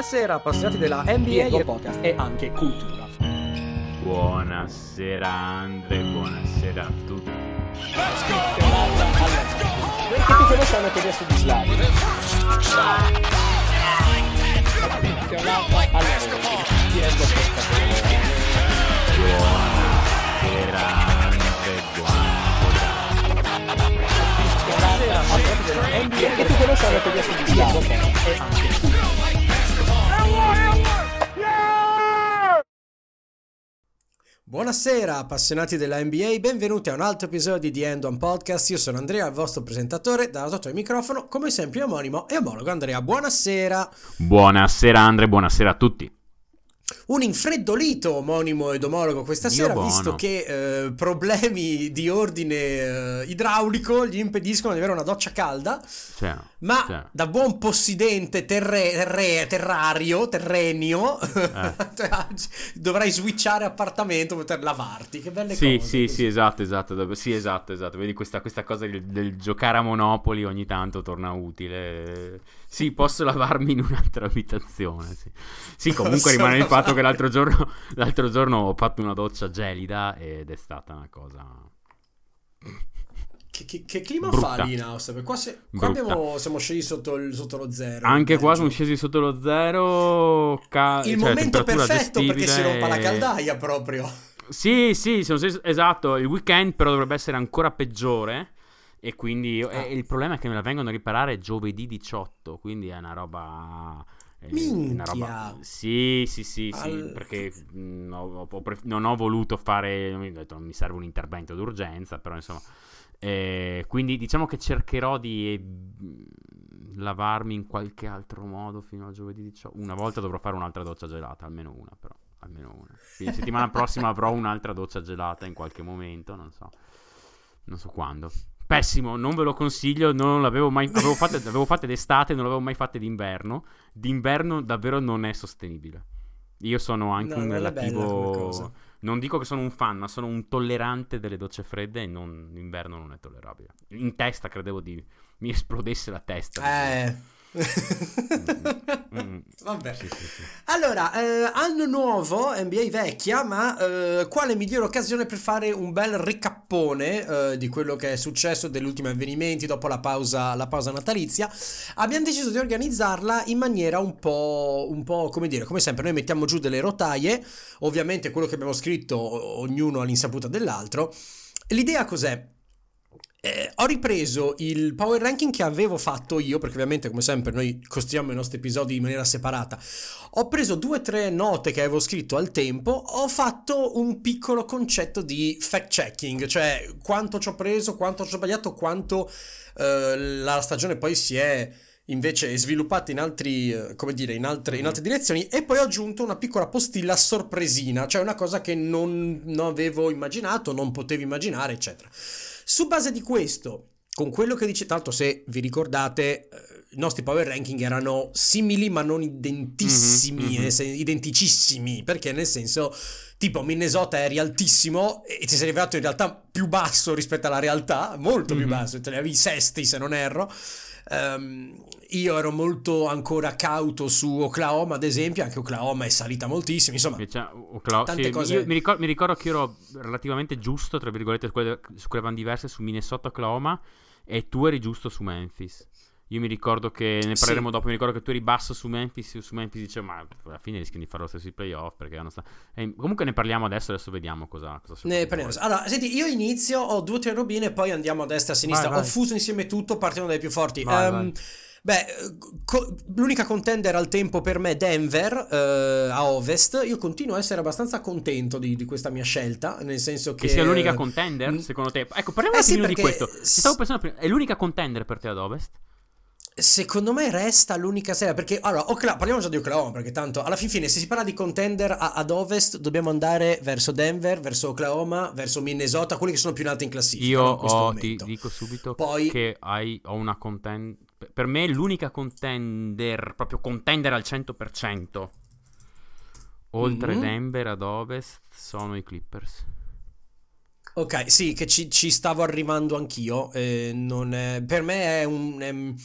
Buonasera appassionati della NBA e podcast e anche cultura. Buonasera Andre, buonasera a tutti. Che ti conosciamo che adesso di Slavio. Buonasera Andre, buonasera. Buonasera appassionati della NBA che ti conosciamo che adesso di Slavio e anche Buonasera appassionati della NBA, benvenuti a un altro episodio di End One Podcast. Io sono Andrea, il vostro presentatore, da sotto il microfono, come sempre omonimo e omologo Andrea. Buonasera. Buonasera Andre, buonasera a tutti. Un infreddolito omonimo ed omologo questa Dio sera, buono. visto che eh, problemi di ordine eh, idraulico gli impediscono di avere una doccia calda. Cioè, Ma cioè, da buon possidente terre- terre- terrario, terrenio, Eh. dovrai switchare appartamento per poter lavarti. Che belle Sì, cose. sì, così. sì, esatto, esatto, sì, esatto, esatto. Vedi questa, questa cosa del, del giocare a Monopoli ogni tanto torna utile. Sì, posso lavarmi in un'altra abitazione, sì. Sì, comunque rimane il fatto che l'altro giorno, l'altro giorno ho fatto una doccia gelida ed è stata una cosa... Che, che- che clima Brutta. fa lì in Austria? Qua, se- qua abbiamo- siamo scesi sotto, il- sotto lo zero. Anche qua sono scesi sotto lo zero. ca- Il cioè, momento perfetto perché si rompa la caldaia proprio. Sì, sì, sono scesi- esatto. Il weekend però dovrebbe essere ancora peggiore. E quindi Ah. e il problema è che me la vengono a riparare giovedì 18. Quindi è una roba. Minchia. Una roba... Sì, sì, sì, sì. Al- Perché mh, ho- ho pref- non ho voluto fare. Mi ho detto, mi serve un intervento d'urgenza. Però insomma. eh, quindi diciamo che cercherò di eh, lavarmi in qualche altro modo fino a giovedì 18. Una volta dovrò fare un'altra doccia gelata, almeno una però. Almeno una. Quindi settimana prossima avrò un'altra doccia gelata in qualche momento, non so. Non so quando. Pessimo, non ve lo consiglio, non l'avevo mai avevo fatte, avevo fatte d'estate, non l'avevo mai fatte d'inverno. D'inverno davvero non è sostenibile. Io sono anche No, un relativo non dico che sono un fan, ma sono un tollerante delle docce fredde e non, l'inverno non è tollerabile. In testa credevo di mi esplodesse la testa. Eh. Mm. Vabbè. Sì, sì, sì. Allora, eh, anno nuovo, NBA vecchia, ma eh, quale migliore occasione per fare un bel ricappone eh, di quello che è successo degli ultimi avvenimenti dopo la pausa, la pausa natalizia? Abbiamo deciso di organizzarla in maniera un po', un po', come dire, come sempre, noi mettiamo giù delle rotaie, ovviamente quello che abbiamo scritto ognuno all'insaputa dell'altro. L'idea cos'è? Eh, ho ripreso il power ranking che avevo fatto io, perché ovviamente, come sempre, noi costruiamo i nostri episodi in maniera separata. Ho preso due o tre note che avevo scritto al tempo, ho fatto un piccolo concetto di fact checking, cioè quanto ci ho preso, quanto ci ho sbagliato, quanto eh, la stagione poi si è invece sviluppata in altri, eh, come dire, in altre, in altre direzioni e poi ho aggiunto una piccola postilla sorpresina, cioè una cosa che non, non avevo immaginato, non potevo immaginare, eccetera. Su base di questo, con quello che dice, tanto se vi ricordate, eh, i nostri power ranking erano simili ma non identissimi, Mhm, mhm. nel sen- identicissimi, perché nel senso, tipo Minnesota eri altissimo e ti sei rivelato in realtà più basso rispetto alla realtà, molto più Mhm. basso, te ne avevi sesti se non erro. Ehm, io ero molto ancora cauto su Oklahoma, ad esempio, anche Oklahoma è salita moltissimo, insomma, Invece, Ocla- Tante sì, cose- mi, ricor- mi ricordo che io ero relativamente giusto, tra virgolette, su quelle, su quelle van diverse su Minnesota Oklahoma e tu eri giusto su Memphis. Io mi ricordo che ne Sì. parleremo dopo. Mi ricordo che tu eri basso su Memphis. Su Memphis dicevo, ma alla fine rischiano di fare lo stesso i playoff. Perché hanno sta- e comunque ne parliamo adesso. Adesso vediamo cosa, cosa Ne parliamo. Allora, senti, io inizio, ho due o tre robine e poi andiamo a destra e a sinistra. Vai, vai. Ho fuso insieme tutto partendo dai più forti. Vai, Ehm, vai. Beh, co- l'unica contender al tempo per me è Denver eh, a ovest. Io continuo a essere abbastanza contento di, di questa mia scelta, nel senso che... Che sia l'unica contender, Mm. secondo te? Ecco, parliamo Eh un sì, di questo. Stavo pensando prima. È l'unica contender per te ad ovest? Secondo me resta l'unica serie perché allora Okla- parliamo già di Oklahoma perché tanto alla fin fine se si parla di contender a- ad ovest dobbiamo andare verso Denver, verso Oklahoma, verso Minnesota, quelli che sono più in alto in classifica Io in ho- ti dico subito Poi- che hai, ho una contender. Per me l'unica contender, proprio contender al 100%. Oltre Mhm. Denver ad ovest sono i Clippers. Ok, sì, che ci, ci stavo arrivando anch'io. eh, non è- per me è un. è-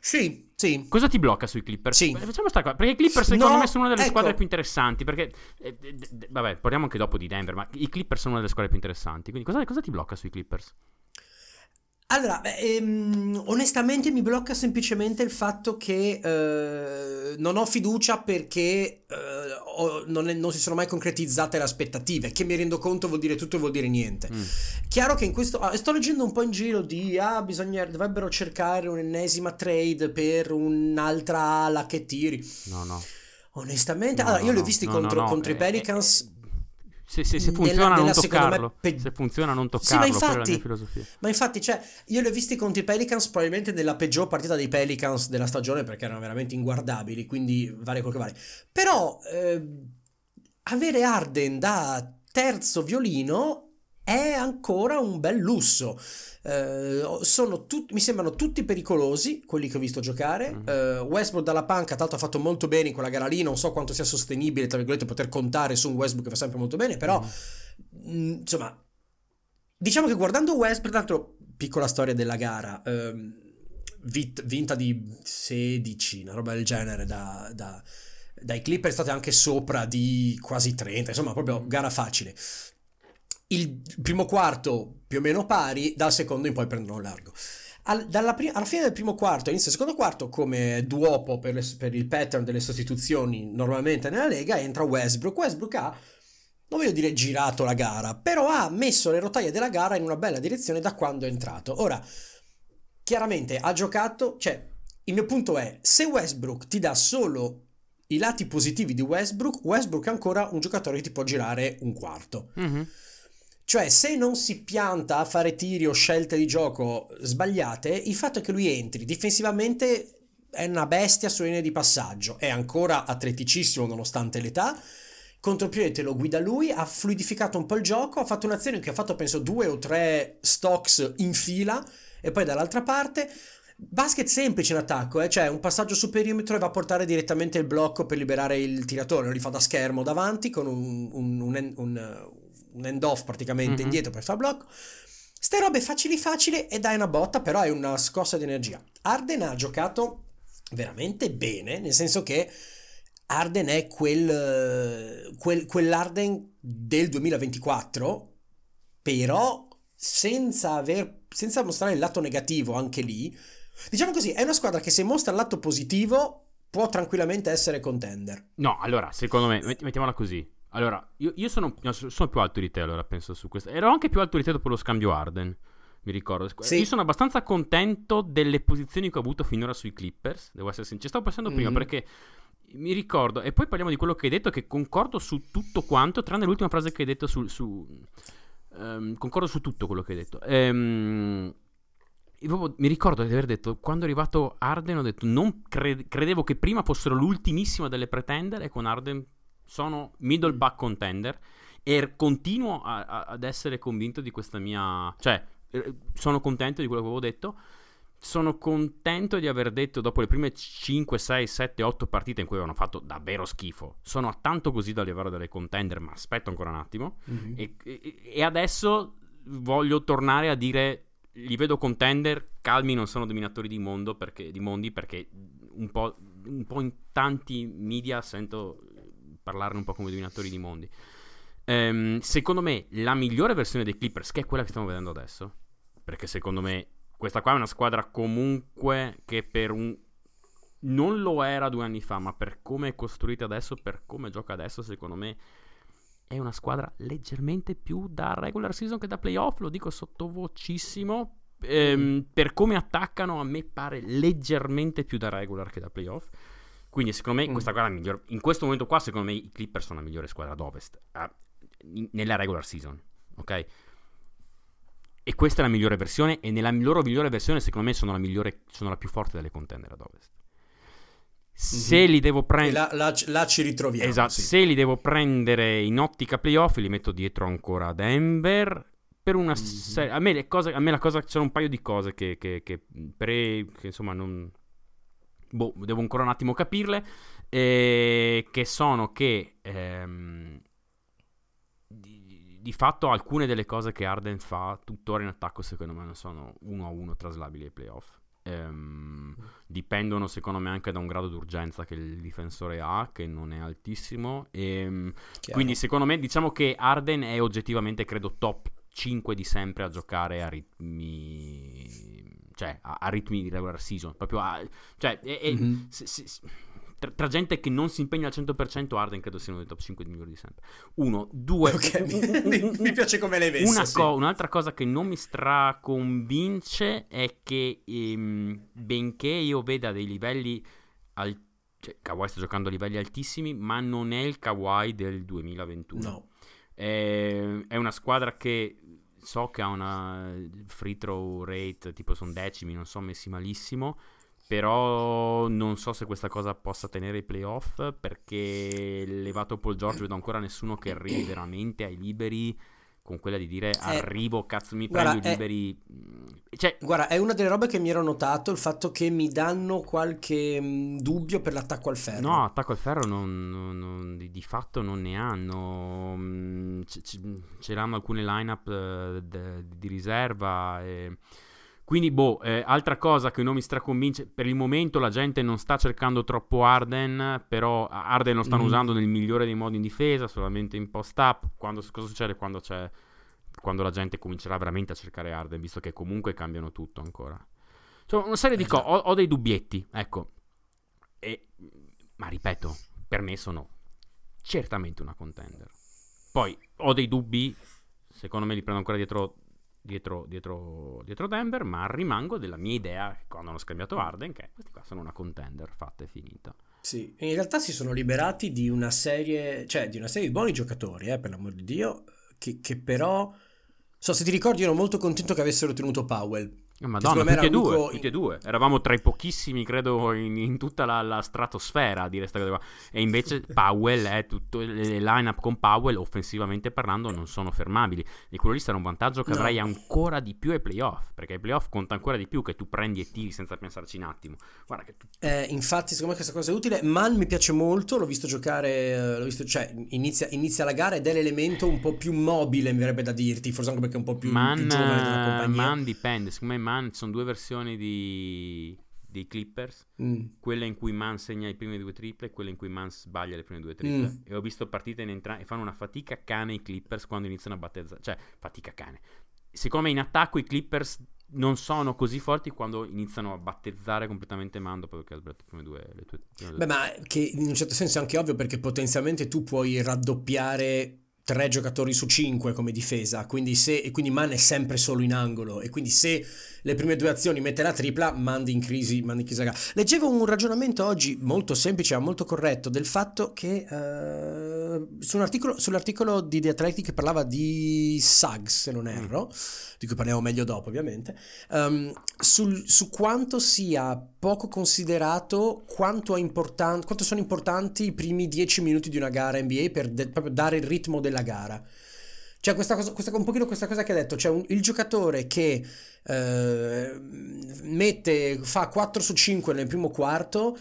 Sì, sì. Cosa ti blocca sui Clippers? Sì. Facciamo sta cosa. Perché i Clippers, secondo No, me, sono una delle ecco. squadre più interessanti. Perché, eh, eh, d- vabbè, parliamo anche dopo di Denver. Ma i Clippers sono una delle squadre più interessanti. Quindi, cosa, cosa ti blocca sui Clippers? Allora, ehm, onestamente mi blocca semplicemente il fatto che eh, non ho fiducia perché eh, ho- non, è- non si sono mai concretizzate le aspettative, che mi rendo conto vuol dire tutto e vuol dire niente. Mm. Chiaro che in questo... ah, sto leggendo un po' in giro di... Ah, bisogna, dovrebbero cercare un'ennesima trade per un'altra ala che tiri. No, no. Onestamente, No, allora no, io li ho visti no, contro, contro i eh, Pelicans... se, se- se nella- funziona, nella, non me, toccarlo. pe- Se funziona, non Sì, ma toccarlo. quella è la mia infatti, ma infatti, cioè, io li ho visti contro i Pelicans probabilmente nella peggior partita dei Pelicans della stagione perché erano veramente inguardabili, quindi vale quel che vale. Però eh, avere Arden da terzo violino è ancora un bel lusso. Eh, sono tut- mi sembrano tutti pericolosi quelli che ho visto giocare. Mhm. Eh, Westbrook dalla panca, tra l'altro, ha fatto molto bene in quella gara lì. Non so quanto sia sostenibile, tra virgolette, poter contare su un Westbrook che fa sempre molto bene, però. Mhm. Mm, insomma, diciamo che guardando Westbrook, tra l'altro, piccola storia della gara, ehm, vit- vinta di 16, una roba del genere, da, da- dai Clippers state anche sopra di quasi 30, insomma, proprio gara facile. Il primo quarto più o meno pari, dal secondo in poi prendono largo. Al- dalla pri- alla fine del primo quarto, inizio del secondo quarto, come duopo per, le- per il pattern delle sostituzioni normalmente nella Lega, entra Westbrook. Westbrook ha non voglio dire girato la gara, però ha messo le rotaie della gara in una bella direzione da quando è entrato. Ora, chiaramente ha giocato, cioè, il mio punto è, se Westbrook ti dà solo i lati positivi di Westbrook, Westbrook è ancora un giocatore che ti può girare un quarto. Mhm. Cioè, se non si pianta a fare tiri o scelte di gioco sbagliate, il fatto è che lui entri difensivamente è una bestia su linea di passaggio, è ancora atleticissimo nonostante l'età. Contropiede te lo guida lui, ha fluidificato un po' il gioco, ha fatto un'azione che ha fatto penso due o tre stocks in fila e poi dall'altra parte basket semplice in attacco, eh? cioè un passaggio su perimetro e va a portare direttamente il blocco per liberare il tiratore, li fa da schermo davanti con un, un, un, end- un- un end-off praticamente Mhm. indietro per fare blocco. Ste robe facili facili e dai una botta, però hai una scossa di energia. Arden ha giocato veramente bene, nel senso che Arden è quel, quel- quell'Arden del 2024, però senza, aver, senza mostrare il lato negativo anche lì. Diciamo così, è una squadra che se mostra il lato positivo può tranquillamente essere contender. No, allora, secondo me, met- mettiamola così. Allora, io, io sono, no, so- sono più alto di te, allora penso su questo. Ero anche più alto di te dopo lo scambio Arden, mi ricordo. Sì. Io sono abbastanza contento delle posizioni che ho avuto finora sui Clippers, devo essere sincero. Ci stavo pensando prima Mhm. perché mi ricordo, e poi parliamo di quello che hai detto, che concordo su tutto quanto, tranne l'ultima frase che hai detto su... su ehm, concordo su tutto quello che hai detto. Ehm, proprio mi ricordo di aver detto, quando è arrivato Arden, ho detto, non cre- credevo che prima fossero l'ultimissima delle pretender e con Arden sono middle back contender e continuo a- a- ad essere convinto di questa mia... cioè, sono contento di quello che avevo detto. Sono contento di aver detto dopo le prime 5, 6, 7, 8 partite in cui avevano fatto davvero schifo. Sono a tanto così da livello delle contender, ma aspetto ancora un attimo. E, e- e adesso voglio tornare a dire: li vedo contender, calmi, non sono dominatori di mondo perché, di mondi perché un po', un po' in tanti media sento parlarne un po' come dominatori di mondi. Ehm, secondo me la migliore versione dei Clippers, che è quella che stiamo vedendo adesso, perché secondo me questa qua è una squadra comunque che per un... Non lo era due anni fa, ma per come è costruita adesso, per come gioca adesso, secondo me è una squadra leggermente più da regular season che da playoff, lo dico sottovocissimo. Ehm, per come attaccano, a me pare leggermente più da regular che da playoff. Quindi, secondo me, Mm. questa qua è la migliore. In questo momento, qua, secondo me, i Clippers sono la migliore squadra ad ovest in- nella regular season. Ok? E questa è la migliore versione. E nella loro migliore versione, secondo me, sono la migliore, sono la più forte delle contender ad ovest. Se li devo prendere. là, là- ci ritroviamo. Esatto, sì. se li devo prendere in ottica playoff, li metto dietro ancora a Denver. Per una Mhm. serie, a me le cose, a me la cosa, c'erano un paio di cose che, che, che, pre, che insomma non, boh, devo ancora un attimo capirle. eh, che sono che ehm, di, di fatto alcune delle cose che Arden fa tuttora in attacco, secondo me, non sono uno a uno traslabili ai playoff. Ehm, dipendono secondo me anche da un grado d'urgenza che il difensore ha, che non è altissimo. Ehm, quindi secondo me diciamo che Arden è oggettivamente, credo, top 5 di sempre a giocare a ritmi... Cioè, a, a ritmi di regular season. Proprio a... Cioè, è, mm-hmm. se, se, tra, tra, gente che non si impegna al 100%, Arden credo sia uno dei top 5 di migliori di sempre. Uno, due. Ok, mi, mi, piace come l'hai messo. Una sì. co- un'altra cosa che non mi straconvince è che, ehm, benché io veda dei livelli. Al- cioè, Kawhi sta giocando a livelli altissimi, ma non è il Kawhi del 2021. No. È, è una squadra che so che ha una free throw rate tipo sono decimi, non so, messi malissimo però non so se questa cosa possa tenere i playoff perché levato Paul George vedo ancora nessuno che arrivi veramente ai liberi con quella di dire eh, arrivo, cazzo mi prendo guarda, i liberi. Mm, cioè, guarda, è una delle robe che mi ero notato il fatto che mi danno qualche mh, dubbio per l'attacco al ferro. No, attacco al ferro non, non, non, di, di, fatto non ne hanno. C- c'erano alcune lineup uh, di riserva e quindi, boh, eh, altra cosa che non mi straconvince, per il momento la gente non sta cercando troppo Arden, però Arden lo stanno mm. usando nel migliore dei modi in difesa, solamente in post-up. Quando, cosa succede quando, quando la gente comincerà veramente a cercare Arden, visto che comunque cambiano tutto ancora? Cioè, una serie di cose, ho, ho, dei dubbietti, ecco. E, ma ripeto, per me sono certamente una contender. Poi ho dei dubbi, secondo me li prendo ancora dietro dietro, dietro, dietro, Denver, ma rimango della mia idea quando hanno scambiato Arden che questi qua sono una contender fatta e finita. Sì, in realtà si sono liberati di una serie, cioè di una serie di buoni giocatori, eh, per l'amor di Dio, che, che però... So, se ti ricordi ero molto contento che avessero tenuto Powell Madonna, tutti e, due, tutti e due. Eravamo tra i pochissimi, credo, in, in tutta la, la, stratosfera dire questa cosa qua. E invece Powell è tutto. Le line-up con Powell, offensivamente parlando, non sono fermabili. E quello lì sarà un vantaggio che no. avrai ancora di più ai playoff. Perché ai playoff conta ancora di più che tu prendi e tiri senza pensarci un attimo. Guarda che tu... eh, infatti, secondo me questa cosa è utile. Man mi piace molto. L'ho visto giocare. Eh, l'ho visto, cioè, inizia, inizia la gara ed è l'elemento un po' più mobile, mi verrebbe da dirti. Forse anche perché è un po' più, Man, più giovane della compagnia. Man dipende. Secondo me Man ci sono due versioni di, dei Clippers, mm. quella in cui Man segna i primi due triple e quella in cui Man sbaglia le prime due triple. Mm. E ho visto partite in entrambi e fanno una fatica cane i Clippers quando iniziano a battezzare, cioè fatica cane. Secondo me in attacco i Clippers non sono così forti quando iniziano a battezzare completamente Man dopo che ha sbagliato le prime due. Le tue, prime due. Beh, ma che in un certo senso è anche ovvio perché potenzialmente tu puoi raddoppiare tre giocatori su cinque come difesa, quindi, se, e quindi Man è sempre solo in angolo e quindi se le prime due azioni mette la tripla, mandi in crisi, mandi in crisi la gara. Leggevo un ragionamento oggi molto semplice ma molto corretto del fatto che uh, su sull'articolo di The Athletic che parlava di Suggs, se non mm. erro, di cui parliamo meglio dopo ovviamente, um, sul, su quanto sia poco considerato quanto, important- quanto sono importanti i primi dieci minuti di una gara NBA per de- proprio dare il ritmo della gara. Cioè, questa cosa, questa, un pochino questa cosa che hai detto, cioè un, il giocatore che eh, mette, fa 4 su 5 nel primo quarto.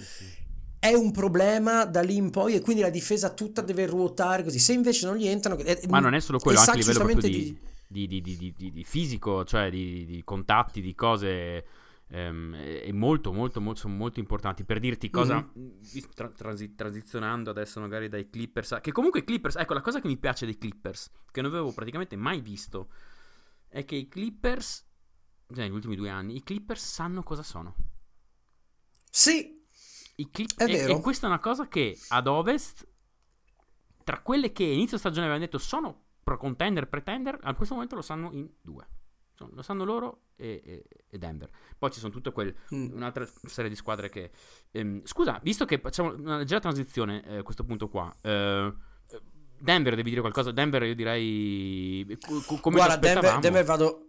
È un problema da lì in poi, e quindi la difesa tutta deve ruotare così. Se invece non gli entrano, è, ma non è solo quello, anche a livello di, di, di, di, fisico, cioè di, contatti, di cose ehm, è molto, molto, molto, sono molto importanti. Per dirti cosa, mm-hmm. tra, transi, transizionando adesso magari dai Clippers, che comunque i Clippers, ecco la cosa che mi piace dei Clippers, che non avevo praticamente mai visto, è che i Clippers, cioè negli ultimi due anni, i Clippers sanno cosa sono. Sì, Clip- è vero. E, e questa è una cosa che ad Ovest, tra quelle che inizio stagione avevano detto sono pro contender, pretender, a questo momento lo sanno in due. Lo sanno loro e, e, e Denver. Poi ci sono tutte quelle. Mm. Un'altra serie di squadre che. Ehm, scusa, visto che facciamo una leggera transizione eh, a questo punto qua. Eh, Denver devi dire qualcosa. Denver, io direi. Co- come Guarda, Denver, Denver vado.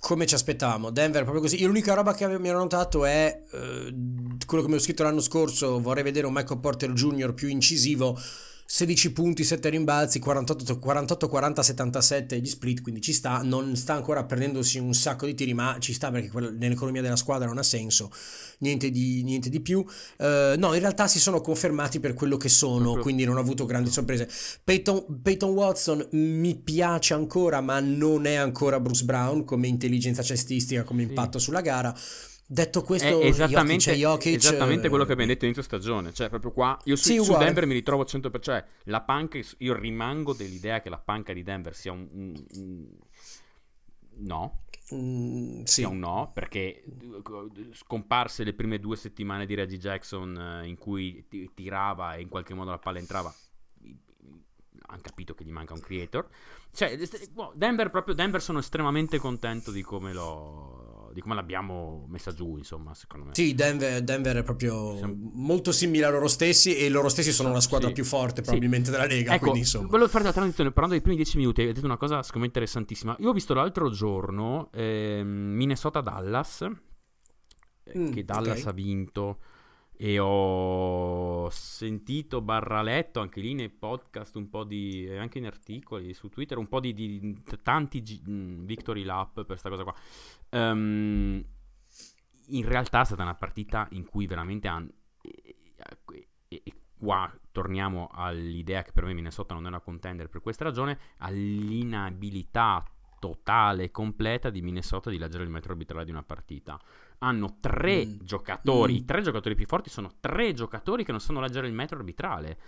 Come ci aspettavamo, Denver proprio così. L'unica roba che mi ero notato è eh, quello che mi ho scritto l'anno scorso. Vorrei vedere un Michael Porter Jr. più incisivo 16 punti, 7 rimbalzi, 48, 48 40, 77 gli split, quindi ci sta, non sta ancora prendendosi un sacco di tiri, ma ci sta perché nell'economia della squadra non ha senso, niente di, niente di più. Uh, no, in realtà si sono confermati per quello che sono, quindi non ho avuto grandi sorprese. Peyton, Peyton Watson mi piace ancora, ma non è ancora Bruce Brown come intelligenza cestistica, come impatto sì. sulla gara. Detto questo, è esattamente, Jokic, esattamente quello che abbiamo detto inizio stagione. Cioè, proprio qua, io su, sì, su Denver mi ritrovo 100%. Cioè, la panca, io rimango dell'idea che la panca di Denver sia un... un, un no. Mm, sì. Sia un no, perché scomparse le prime due settimane di Reggie Jackson eh, in cui tirava e in qualche modo la palla entrava, hanno capito che gli manca un creator. Cioè, boh, Denver, proprio, Denver sono estremamente contento di come l'ho di come l'abbiamo messa giù, insomma, secondo me. Sì, Denver, Denver è proprio Siamo... molto simile a loro stessi e loro stessi sono una squadra sì. più forte probabilmente sì. della Lega, ecco, quindi insomma. Volevo fare la transizione, parlando dei primi dieci minuti, hai detto una cosa secondo me interessantissima. Io ho visto l'altro giorno eh, Minnesota-Dallas, mm, che Dallas okay. ha vinto e ho sentito barra letto anche lì nei podcast un po' di anche in articoli su Twitter un po' di, di tanti G, victory lap per questa cosa qua. Um, in realtà è stata una partita in cui veramente hanno e, qua torniamo all'idea che per me Minnesota non è una contender per questa ragione all'inabilità totale e completa di Minnesota di leggere il metro arbitrale di una partita hanno tre mm. giocatori, mm. i tre giocatori più forti sono tre giocatori che non sanno leggere il metro arbitrale.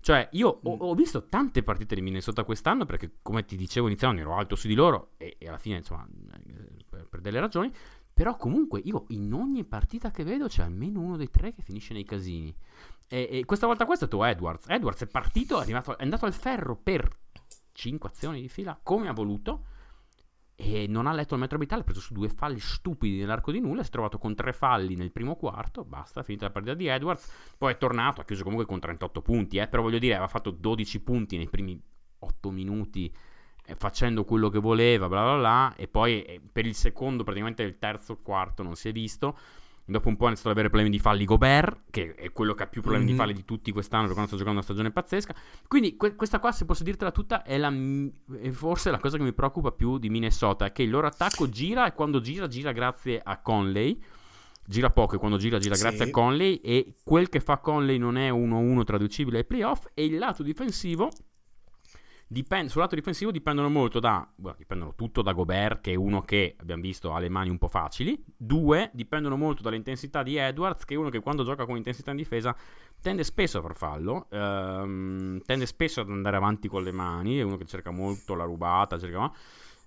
Cioè, io ho, mm. ho, visto tante partite di Minnesota quest'anno perché, come ti dicevo inizialmente, ero alto su di loro e, e alla fine, insomma, eh, per, per, delle ragioni. Però comunque io in ogni partita che vedo c'è almeno uno dei tre che finisce nei casini. E, e questa volta qua è stato Edwards. Edwards è partito, è, arrivato, è andato al ferro per cinque azioni di fila, come ha voluto e non ha letto il metro abitale, ha preso su due falli stupidi nell'arco di nulla, si è trovato con tre falli nel primo quarto, basta, finita la partita di Edwards, poi è tornato, ha chiuso comunque con 38 punti, eh, però voglio dire, aveva fatto 12 punti nei primi 8 minuti eh, facendo quello che voleva, bla bla bla, e poi eh, per il secondo, praticamente il terzo quarto non si è visto, Dopo un po' ha iniziato ad avere problemi di falli Gobert, che è quello che ha più problemi mm-hmm. di falli di tutti quest'anno, per quando sta giocando una stagione pazzesca. Quindi que- questa qua, se posso dirtela tutta, è, la, è forse la cosa che mi preoccupa più di Minnesota, che il loro attacco gira e quando gira, gira grazie a Conley. Gira poco e quando gira, gira sì. grazie a Conley e quel che fa Conley non è 1-1 traducibile ai playoff e il lato difensivo Dipende, sul lato difensivo dipendono molto da, bueno, dipendono tutto da Gobert, che è uno che abbiamo visto ha le mani un po' facili. Due, dipendono molto dall'intensità di Edwards, che è uno che quando gioca con intensità in difesa tende spesso a far fallo, ehm, tende spesso ad andare avanti con le mani, è uno che cerca molto la rubata, cerca...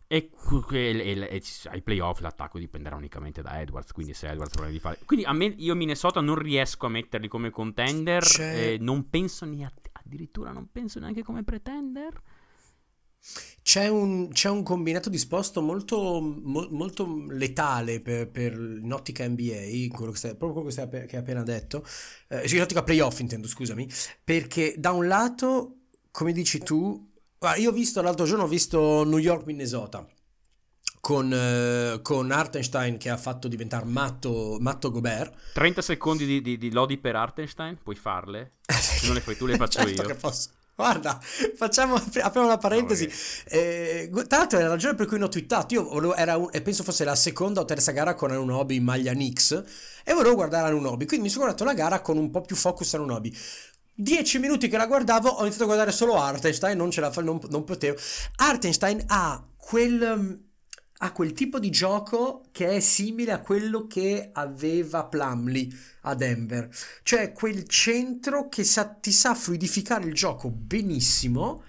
E, e, e, e, ai playoff l'attacco dipenderà unicamente da Edwards. Quindi, se Edwards vuole di fare. Quindi, a me, io Minnesota non riesco a metterli come contender. C'è... non penso neanche. Addirittura non penso neanche come pretender. C'è un, c'è un, combinato disposto molto, mo, molto letale per, per l'ottica NBA, quello che stai, proprio quello che, stai, che hai appena detto, eh, sì, l'ottica playoff intendo, scusami, perché da un lato, come dici tu, io ho visto l'altro giorno, ho visto New York, Minnesota, con, eh, con Artenstein che ha fatto diventare matto, matto Gobert. 30 secondi di, di, di, lodi per Artenstein, puoi farle? Se non le fai tu, le faccio certo io. Che posso. Guarda, facciamo, apriamo una parentesi. eh, tra l'altro è la ragione per cui non ho twittato. Io volevo, era un, e penso fosse la seconda o terza gara con Anunobi in maglia Nix. E volevo guardare Anunobi. Quindi mi sono guardato la gara con un po' più focus Anunobi. Dieci minuti che la guardavo, ho iniziato a guardare solo Artenstein. Non ce la fa, non, non potevo. Artenstein ha quel ha quel tipo di gioco che è simile a quello che aveva Plumley a Denver, cioè quel centro che sa, ti sa fluidificare il gioco benissimo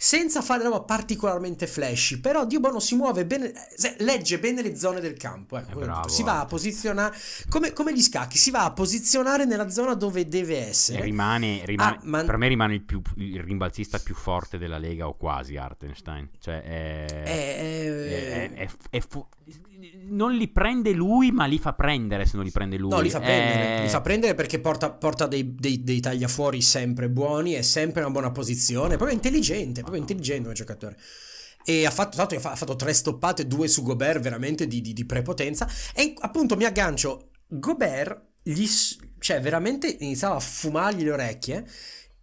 senza fare roba particolarmente flashy, però Dio buono si muove bene, legge bene le zone del campo, ecco, bravo, si va a posizionare, come, come, gli scacchi, si va a posizionare nella zona dove deve essere. Rimane, rimane ah, man... per me rimane il, più, il, rimbalzista più forte della Lega o quasi Artenstein, cioè è, è, è, è fu- non li prende lui, ma li fa prendere se non li prende lui. No, li fa prendere, li fa prendere perché porta, porta dei, dei, dei tagliafuori sempre buoni, è sempre una buona posizione, proprio intelligente, proprio intelligente come giocatore. E ha fatto, tanto, ha fatto tre stoppate, due su Gobert, veramente di, di, di prepotenza. E appunto mi aggancio, Gobert gli, cioè veramente iniziava a fumargli le orecchie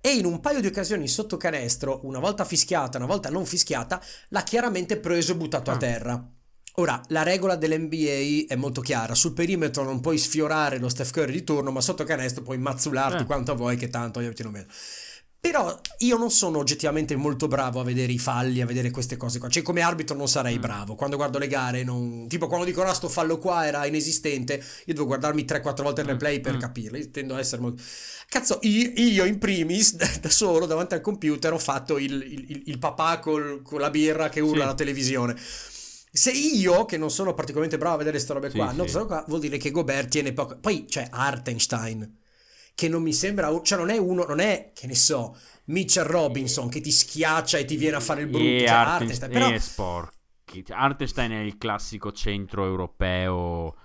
e in un paio di occasioni sotto canestro, una volta fischiata, una volta non fischiata, l'ha chiaramente preso e buttato ah. a terra. Ora, la regola dell'NBA è molto chiara, sul perimetro non puoi sfiorare lo Steph Curry di turno, ma sotto canestro puoi mazzularti eh. quanto vuoi che tanto io ti non vedo. Però io non sono oggettivamente molto bravo a vedere i falli, a vedere queste cose qua. Cioè, come arbitro non sarei mm. bravo. Quando guardo le gare, non... tipo quando dicono, ah, sto fallo qua era inesistente, io devo guardarmi 3-4 volte il mm, replay per mm. capirli. Tendo a essere molto. Cazzo, io, io, in primis, da solo, davanti al computer, ho fatto il, il, il papà col, con la birra che urla sì. alla televisione. Se io, che non sono particolarmente bravo a vedere queste robe qua, sì, non sì. so qua, vuol dire che Gobert tiene poco. Poi c'è Artenstein che non mi sembra, cioè non è uno, non è, che ne so, Mitchell Robinson che ti schiaccia e ti viene a fare il brutto, e cioè Artenstein, però... E sporchi. Artenstein è il classico centro europeo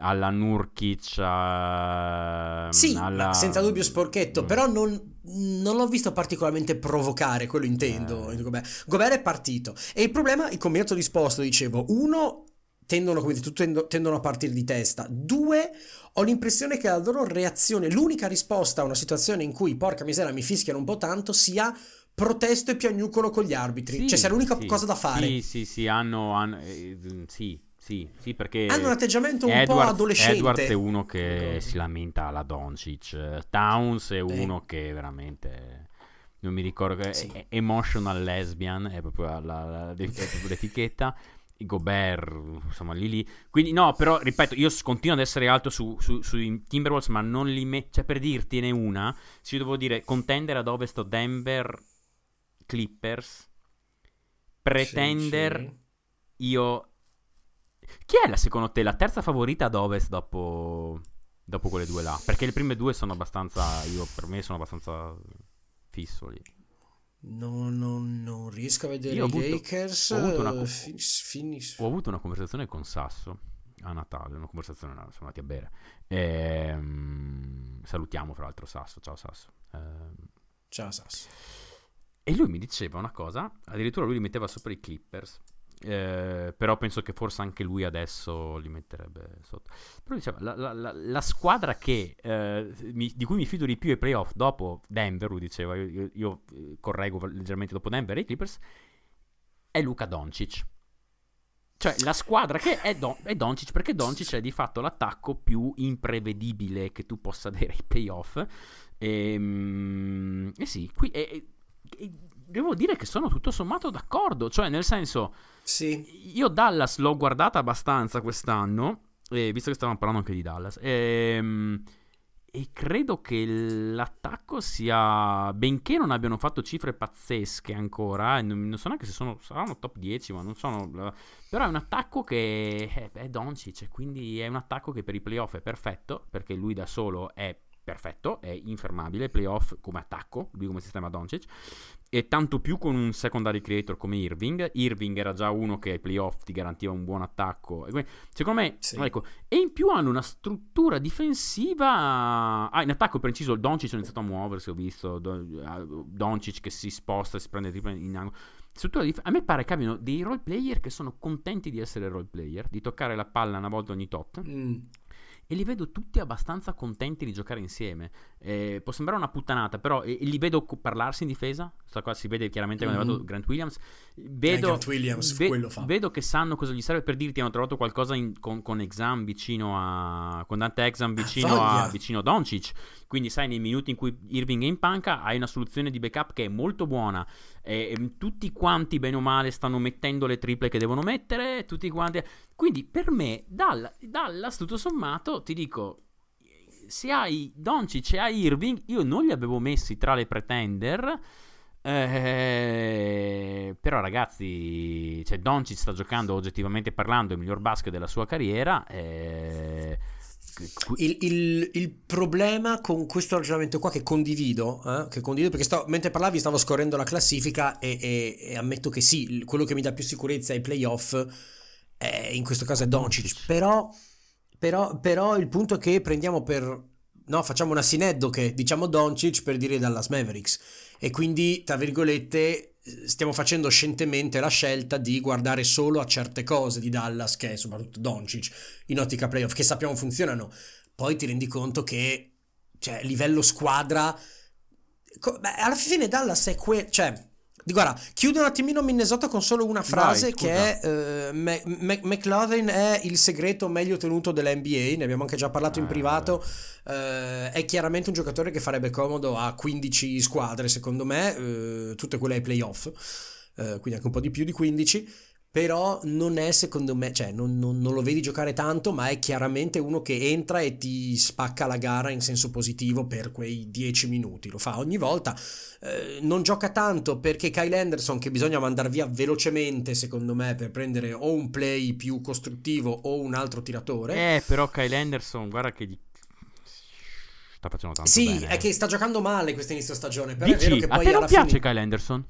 alla Nurkic a... sì alla... senza dubbio sporchetto mm. però non, non, l'ho visto particolarmente provocare quello intendo eh. Gobert. Gobert è partito e il problema il combinato disposto dicevo uno tendono, come detto, tendono a partire di testa. Due, ho l'impressione che la loro reazione, l'unica risposta a una situazione in cui, porca miseria, mi fischiano un po' tanto, sia protesto e piagnucolo con gli arbitri. Sì, cioè, sia l'unica sì, cosa da fare. Sì, sì, sì, hanno... hanno eh, sì, sì, sì, perché... Hanno un atteggiamento un Edwards, po' adolescente. Edwards è uno che si lamenta alla Doncic. Towns è uno eh. che veramente... Non mi ricordo, sì. è emotional lesbian, è proprio la, la, la, l'etichetta. Gobert, insomma, lì lì. Quindi, no, però, ripeto, io continuo ad essere alto su, su, sui Timberwolves, ma non li metto. Cioè, per dirtene una, se io devo dire contender ad ovest Denver, Clippers, pretender, sì, sì. io. Chi è la secondo te la terza favorita ad ovest dopo, dopo quelle due là? Perché le prime due sono abbastanza. Io, per me, sono abbastanza fisso lì. No, no, non riesco a vedere Io i avuto, Lakers. Ho avuto, una, finis, ho avuto una conversazione con Sasso a Natale, una conversazione, no, siamo andati a bere. Ehm, salutiamo fra l'altro Sasso, ciao Sasso. Ehm, ciao Sasso. E lui mi diceva una cosa, addirittura lui li metteva sopra i Clippers. Eh, però penso che forse anche lui adesso li metterebbe sotto. Però diceva, la, la, la, la squadra che, eh, mi, di cui mi fido di più ai playoff dopo Denver, lui diceva, io, io, io correggo leggermente dopo Denver e i Clippers, è Luca Doncic. Cioè, la squadra che è, Don- è Doncic, perché Doncic è di fatto l'attacco più imprevedibile che tu possa avere ai playoff. E, ehm, e sì, qui... E, e, devo dire che sono tutto sommato d'accordo. Cioè, nel senso, sì. io Dallas l'ho guardata abbastanza quest'anno. Eh, visto che stavamo parlando anche di Dallas. Ehm, e credo che l'attacco sia. Benché non abbiano fatto cifre pazzesche ancora, non, non so neanche se sono. Saranno top 10, ma non sono. Però è un attacco che è, è Doncic. Quindi è un attacco che per i playoff è perfetto. Perché lui da solo è perfetto, è infermabile, playoff come attacco, lui come sistema Doncic, e tanto più con un secondary creator come Irving. Irving era già uno che ai playoff ti garantiva un buon attacco. secondo me, sì. ecco, e in più hanno una struttura difensiva. Ah, in attacco per inciso Doncic ha iniziato a muoversi, ho visto Doncic che si sposta e si prende in angolo. Dif- a me pare che abbiano dei role player che sono contenti di essere role player, di toccare la palla una volta ogni tot. Mm e li vedo tutti abbastanza contenti di giocare insieme. Eh, può sembrare una puttanata, però eh, li vedo parlarsi in difesa. Sta qua si vede chiaramente quando mm-hmm. è arrivato Grant Williams. Vedo, eh, Grant Williams ve- vedo che sanno cosa gli serve per dirti: hanno trovato qualcosa in, con, con, Exam vicino a. con Dante Exam vicino ah, a, vicino a Doncic. Quindi, sai, nei minuti in cui Irving è in panca, hai una soluzione di backup che è molto buona. E, e, tutti quanti, bene o male, stanno mettendo le triple che devono mettere. Tutti quanti. Quindi, per me, Dallas, Dallas tutto sommato, ti dico. Se hai Doncic e hai Irving, io non li avevo messi tra le pretender. Eh, però ragazzi, cioè Doncic sta giocando oggettivamente parlando il miglior basket della sua carriera. Eh, il, il, il, problema con questo ragionamento qua che condivido, eh, che condivido perché sto, mentre parlavi stavo scorrendo la classifica e, e, e, ammetto che sì, quello che mi dà più sicurezza ai playoff, eh, in questo caso è Doncic, però, però, però il punto è che prendiamo per... No, facciamo una sineddo che diciamo Doncic per dire Dallas Mavericks e quindi, tra virgolette, stiamo facendo scientemente la scelta di guardare solo a certe cose di Dallas, che è soprattutto Doncic, in ottica playoff, che sappiamo funzionano. Poi ti rendi conto che, cioè, livello squadra... Beh, alla fine Dallas è quel... cioè, Guarda, chiudo un attimino Minnesota con solo una frase Vai, che è uh, Mac- McLaughlin è il segreto meglio tenuto dell'NBA, ne abbiamo anche già parlato in Eh, privato, uh, è chiaramente un giocatore che farebbe comodo a 15 squadre secondo me, uh, tutte quelle ai playoff, quindi anche un po' di più di 15 però non è secondo me, cioè non, non, non, lo vedi giocare tanto, ma è chiaramente uno che entra e ti spacca la gara in senso positivo per quei 10 minuti, lo fa ogni volta, eh, non gioca tanto perché Kyle Anderson che bisogna mandare via velocemente secondo me per prendere o un play più costruttivo o un altro tiratore. Eh però Kyle Anderson guarda che gli sta facendo tanto sì, bene. è che sta giocando male questo inizio stagione, però Dici, è vero che a poi te non piace fine... Kyle Anderson?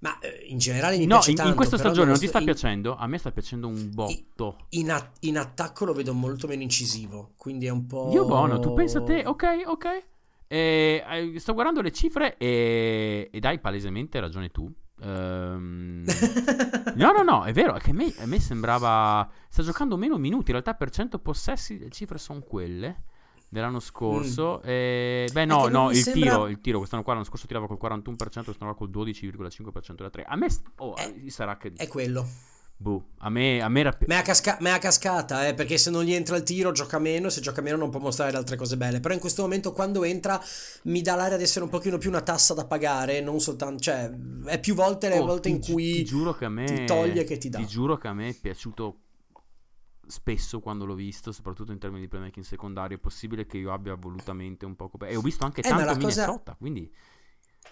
Ma eh, in generale mi no, in, tanto. in questa stagione non ti sta in- piacendo? A me sta piacendo un botto. In, a- in attacco lo vedo molto meno incisivo, quindi è un po'... Dio buono, tu pensa a te, ok, ok. Eh, eh, sto guardando le cifre e, ed hai palesemente ragione tu. Ehm, no, no, no, è vero, è che a me, a me sembrava... Sta giocando meno minuti, in realtà per 100 possessi le cifre sono quelle dell'anno scorso. Eh, beh, no, Mm. no, il sembra- tiro, il tiro quest'anno qua, l'anno scorso tirava col 41%, quest'anno qua col 12,5% da 3. A me, oh, Eh, sarà che... È quello. Boh, a me, a me era... Ma è a, casca- ma è a cascata, eh, perché se non gli entra il tiro gioca meno, se gioca meno non può mostrare altre cose belle. Però in questo momento quando entra mi dà l'aria di essere un pochino più una tassa da pagare, non soltanto... Cioè, è più volte le Oh, volte ti in cui... ti giuro che a me ti toglie che ti dà. Ti giuro che a me è piaciuto spesso quando l'ho visto, soprattutto in termini di playmaking secondario. È possibile che io abbia volutamente un po' e ho visto anche Eh, tanto la cosa- Minnesota, quindi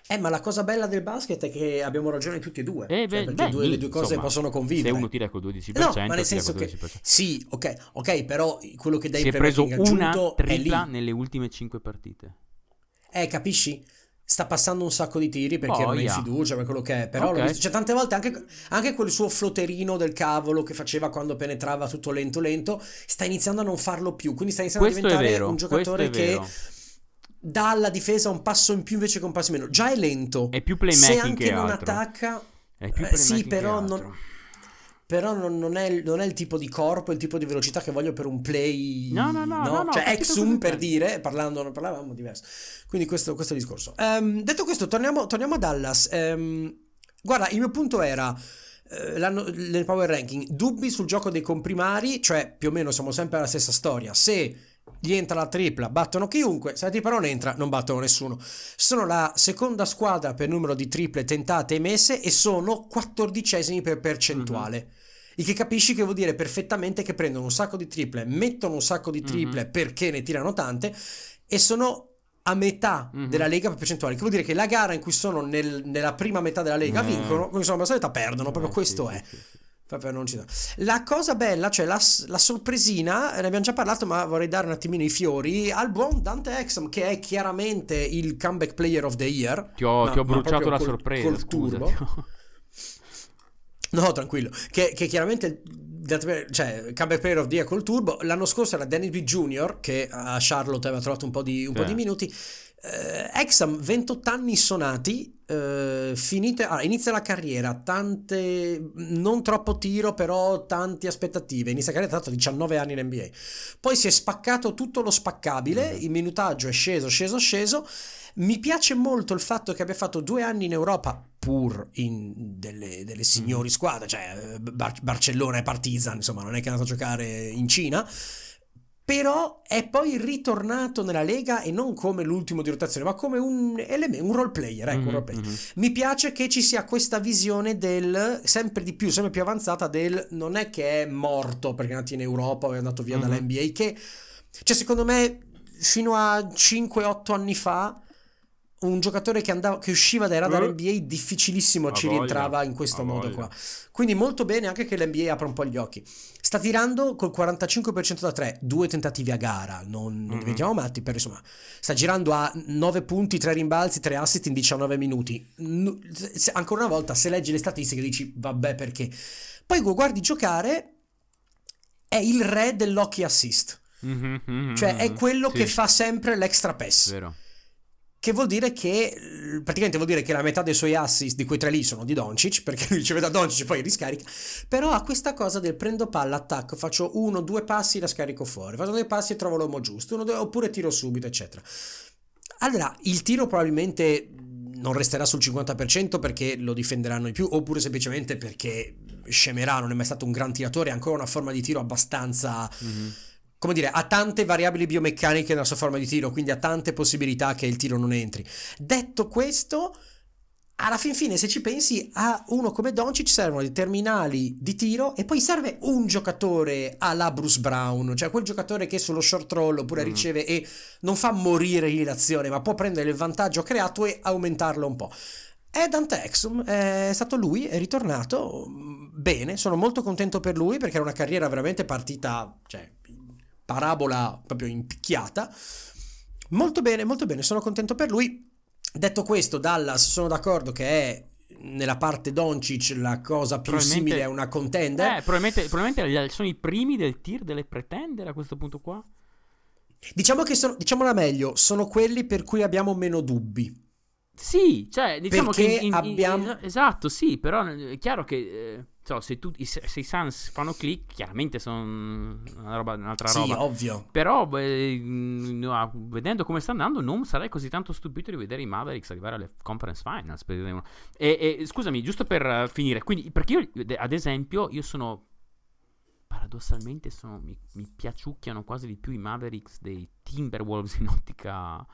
Eh, ma la cosa bella del basket è che abbiamo ragione tutti e due. Eh, Cioè, beh, perché beh, due- le due cose insomma, possono convivere. Se uno tira col 12%, No, ma nel senso che 12%. sì, ok, ok, però quello che dai si è preso una tripla nelle ultime 5 partite. Eh, capisci? Sta passando un sacco di tiri perché non è in fiducia per quello che è. Però l'ho Ok. visto- cioè, tante volte anche, anche quel suo flotterino del cavolo che faceva quando penetrava tutto lento lento, sta iniziando a non farlo più. Quindi sta iniziando Questo a diventare vero, un giocatore che dà alla difesa un passo in più invece che un passo in meno. Già è lento. È più Se playmaking anche che non altro. attacca. È più Eh, sì, però non, però non, non è, non è il tipo di corpo, il tipo di velocità che voglio per un play. No, no, no, no, no, cioè, Exum per dire, parlando, non parlavamo diverso. Quindi questo, questo è il discorso. Ehm, detto questo, torniamo, torniamo a Dallas. Ehm, guarda, il mio punto era. eh, l'anno- nel power ranking dubbi sul gioco dei comprimari cioè più o meno siamo sempre alla stessa storia se gli entra la tripla battono chiunque se la tripla non entra non battono nessuno sono la seconda squadra per numero di triple tentate e messe e sono quattordicesimi per percentuale. Il che capisci che vuol dire perfettamente che prendono un sacco di triple, mettono un sacco di triple Mhm. perché ne tirano tante e sono a metà Mhm. della lega per percentuale. Che vuol dire che la gara in cui sono nel- nella prima metà della lega Eh. vincono, quando sono a metà perdono. Proprio Eh, questo è. La cosa bella, cioè la, la sorpresina, ne abbiamo già parlato, ma vorrei dare un attimino i fiori al buon Dante Exum, che è chiaramente il comeback player of the year. Ti ho, Ma- ti ho bruciato la col- sorpresa, col scusa. turbo. No, tranquillo. Che, che chiaramente, cioè, comeback player of the year col turbo. L'anno scorso era Danny B. Jr., che a Charlotte aveva trovato un po' di, un po' Sì. di minuti. Eh, Exum, 28 anni sonati, eh, finite, ah, inizia la carriera, tante, non troppo tiro, però tante aspettative. Inizia la carriera, tra l'altro 19 anni in NBA. Poi si è spaccato tutto lo spaccabile, Mhm. il minutaggio è sceso, sceso, sceso. Mi piace molto il fatto che abbia fatto due anni in Europa, pur in delle, delle signori squadre, cioè eh, Bar- Barcellona e Partizan, insomma, non è che è andato a giocare in Cina. Però è poi ritornato nella Lega e non come l'ultimo di rotazione, ma come un, elemento, un role player. Ecco, un Mhm, role player. mhm. Mi piace che ci sia questa visione del sempre di più, sempre più avanzata del non è che è morto perché è andato in Europa o è andato via Mhm. dall'NBA, che cioè secondo me fino a 5-8 anni fa un giocatore che, andava, che usciva dai radar Eh. NBA difficilissimo ci voglia, rientrava in questo modo voglia. qua. Quindi molto bene anche che l'NBA apra un po' gli occhi. Sta tirando col 45% da 3, due tentativi a gara, non, non diventiamo matti, però insomma sta girando a 9 punti, 3 rimbalzi, 3 assist in 19 minuti. N- se- ancora una volta, se leggi le statistiche dici vabbè perché. Poi guardi giocare, è il re dell'hockey assist, Mhm, mhm, cioè è mhm. quello Sì, che fa sempre l'extra pass. Vero. Che vuol dire che praticamente vuol dire che la metà dei suoi assist di quei tre lì sono di Doncic, perché lui riceve da Doncic poi riscarica. Però ha questa cosa del prendo palla, attacco, faccio uno, due passi, la scarico fuori, faccio due passi e trovo l'uomo giusto, uno, due, oppure tiro subito, eccetera. Allora, il tiro probabilmente non resterà sul 50% perché lo difenderanno di più, oppure semplicemente perché scemerà, non è mai stato un gran tiratore, ha ancora una forma di tiro abbastanza... Mm-hmm. Come dire, ha tante variabili biomeccaniche nella sua forma di tiro, quindi ha tante possibilità che il tiro non entri. Detto questo, alla fin fine, se ci pensi, a uno come Doncic servono dei terminali di tiro e poi serve un giocatore alla Bruce Brown, cioè quel giocatore che sullo short roll oppure mm. riceve e non fa morire lì l'azione, ma può prendere il vantaggio creato e aumentarlo un po'. È Dante Exum, è stato lui, è ritornato mm, bene, sono molto contento per lui perché era una carriera veramente partita, cioè, parabola proprio impicchiata. Molto bene, molto bene, sono contento per lui. Detto questo, Dallas sono d'accordo che è nella parte Doncic la cosa più simile a una contender. Eh, probabilmente, probabilmente, sono i primi del tier delle pretender a questo punto qua. Diciamo che sono, diciamola meglio, sono quelli per cui abbiamo meno dubbi. Sì, cioè, diciamo Perché che in, in, abbiamo... esatto, sì, però è chiaro che eh, so, se, tu, se, i Suns fanno click, chiaramente sono una roba, un'altra sì, roba. Sì, ovvio. Però no, vedendo come sta andando, non sarei così tanto stupito di vedere i Mavericks arrivare alle conference finals. E, e scusami, giusto per finire, quindi, perché io, ad esempio, io sono paradossalmente sono, mi, mi, piaciucchiano quasi di più i Mavericks dei Timberwolves in ottica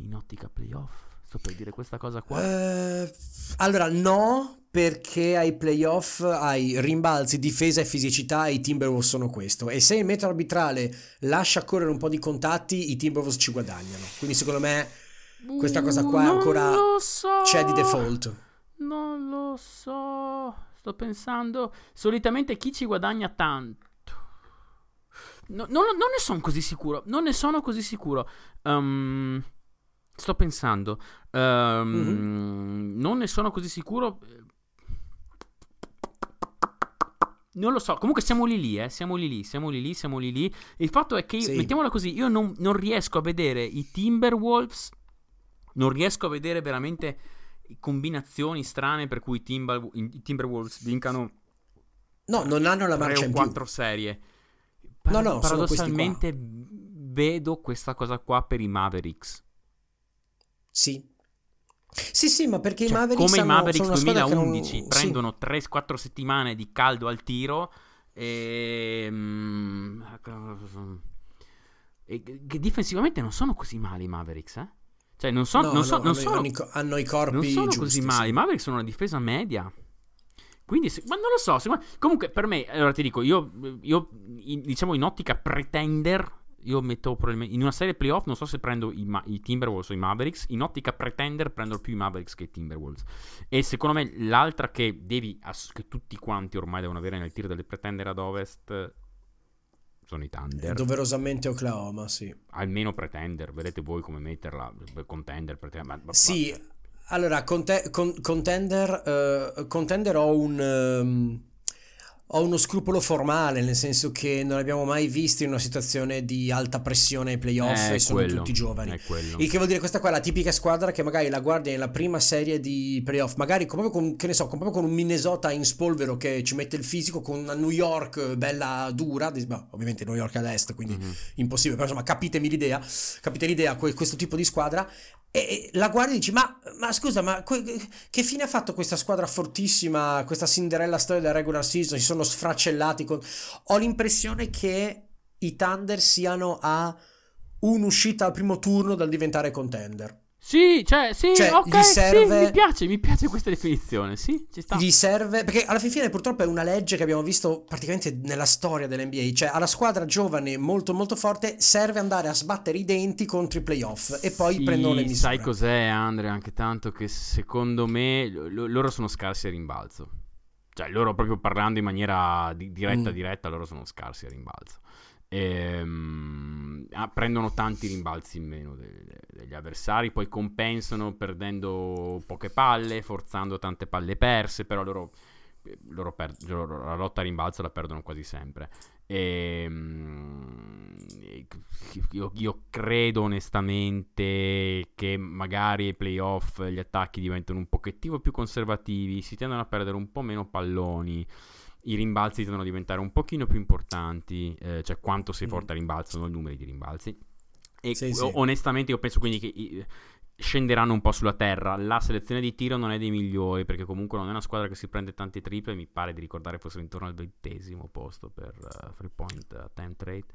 in ottica playoff. Sto per dire questa cosa qua. Uh, allora, no, perché ai playoff hai rimbalzi, difesa e fisicità e i Timberwolves sono questo. E se il metro arbitrale lascia correre un po' di contatti, i Timberwolves ci guadagnano. Quindi secondo me questa cosa qua è ancora... So. c'è di default. Non lo so. Sto pensando... Solitamente chi ci guadagna tanto? No, non, non, ne sono così sicuro. Non ne sono così sicuro. Um, Sto pensando, um, mm-hmm. non ne sono così sicuro. Non lo so, comunque siamo lì lì, eh. siamo lì lì, siamo lì lì, siamo lì lì. Il fatto è che, sì. mettiamola così, io non, non, riesco a vedere i Timberwolves, non riesco a vedere veramente combinazioni strane per cui i, Timber, i Timberwolves vincano No, non hanno la marcia in più. 4 serie. Par- no, no, paradossalmente vedo questa cosa qua per i Mavericks. Sì. Sì, sì, ma perché cioè, i Mavericks come i Mavericks 2011 non... prendono sì. 3-4 settimane di caldo al tiro e... e che difensivamente non sono così male i Mavericks, eh? Cioè, non, so, no, non, so, no, non hanno, sono, hanno, i corpi Non sono giusti, così male. Sì. I Mavericks sono una difesa media. Quindi, ma non lo so. comunque, per me, allora ti dico, io, io in, diciamo in ottica pretender, io metto probabilmente in una serie playoff non so se prendo i, Ma- i, Timberwolves o i Mavericks in ottica pretender prendo più i Mavericks che i Timberwolves. E secondo me l'altra che devi ass- che tutti quanti ormai devono avere nel tiro delle pretender ad ovest sono i Thunder. Doverosamente Oklahoma sì. Almeno pretender vedete voi come metterla contender pretender ma, sì allora conte- con- contender uh, contender ho un um ho uno scrupolo formale, nel senso che non abbiamo mai visto in una situazione di alta pressione ai playoff eh, e sono quello, tutti giovani. Il che vuol dire questa qua è la tipica squadra che magari la guardi nella prima serie di playoff, magari proprio con, che ne so, proprio con un Minnesota in spolvero che ci mette il fisico, con una New York bella dura, beh, ovviamente New York ad est, quindi mm-hmm. impossibile, però insomma capitemi l'idea, capite l'idea, questo tipo di squadra e la guardi e dici: Ma, ma scusa, ma que- che fine ha fatto questa squadra fortissima? Questa Cinderella storia della regular season? Si sono sfracellati. Con... Ho l'impressione che i Thunder siano a un'uscita al primo turno dal diventare contender. Sì, cioè, sì, cioè, ok, serve... sì, mi piace, mi piace questa definizione, sì, ci sta. Gli serve, perché alla fine purtroppo è una legge che abbiamo visto praticamente nella storia dell'NBA, cioè alla squadra giovane molto molto forte serve andare a sbattere i denti contro i playoff e poi sì, prendono le misure. sai cos'è Andre, anche tanto che secondo me l- loro sono scarsi a rimbalzo. Cioè, loro proprio parlando in maniera di- diretta mm. diretta, loro sono scarsi a rimbalzo. Ehm, ah, prendono tanti rimbalzi in meno de- de- degli avversari, poi compensano perdendo poche palle, forzando tante palle perse, però loro, loro, per- loro la lotta a rimbalzo la perdono quasi sempre. Ehm, io, io, credo onestamente che magari ai playoff gli attacchi diventano un pochettino più conservativi, si tendono a perdere un po' meno palloni i rimbalzi devono diventare un pochino più importanti, eh, cioè quanto sei mm. forte a rimbalzo, non i numeri di rimbalzi. E sì, sì. onestamente io penso quindi che scenderanno un po' sulla terra. La selezione di tiro non è dei migliori perché comunque non è una squadra che si prende tanti triple. Mi pare di ricordare fosse intorno al ventesimo posto per uh, free point attempt rate.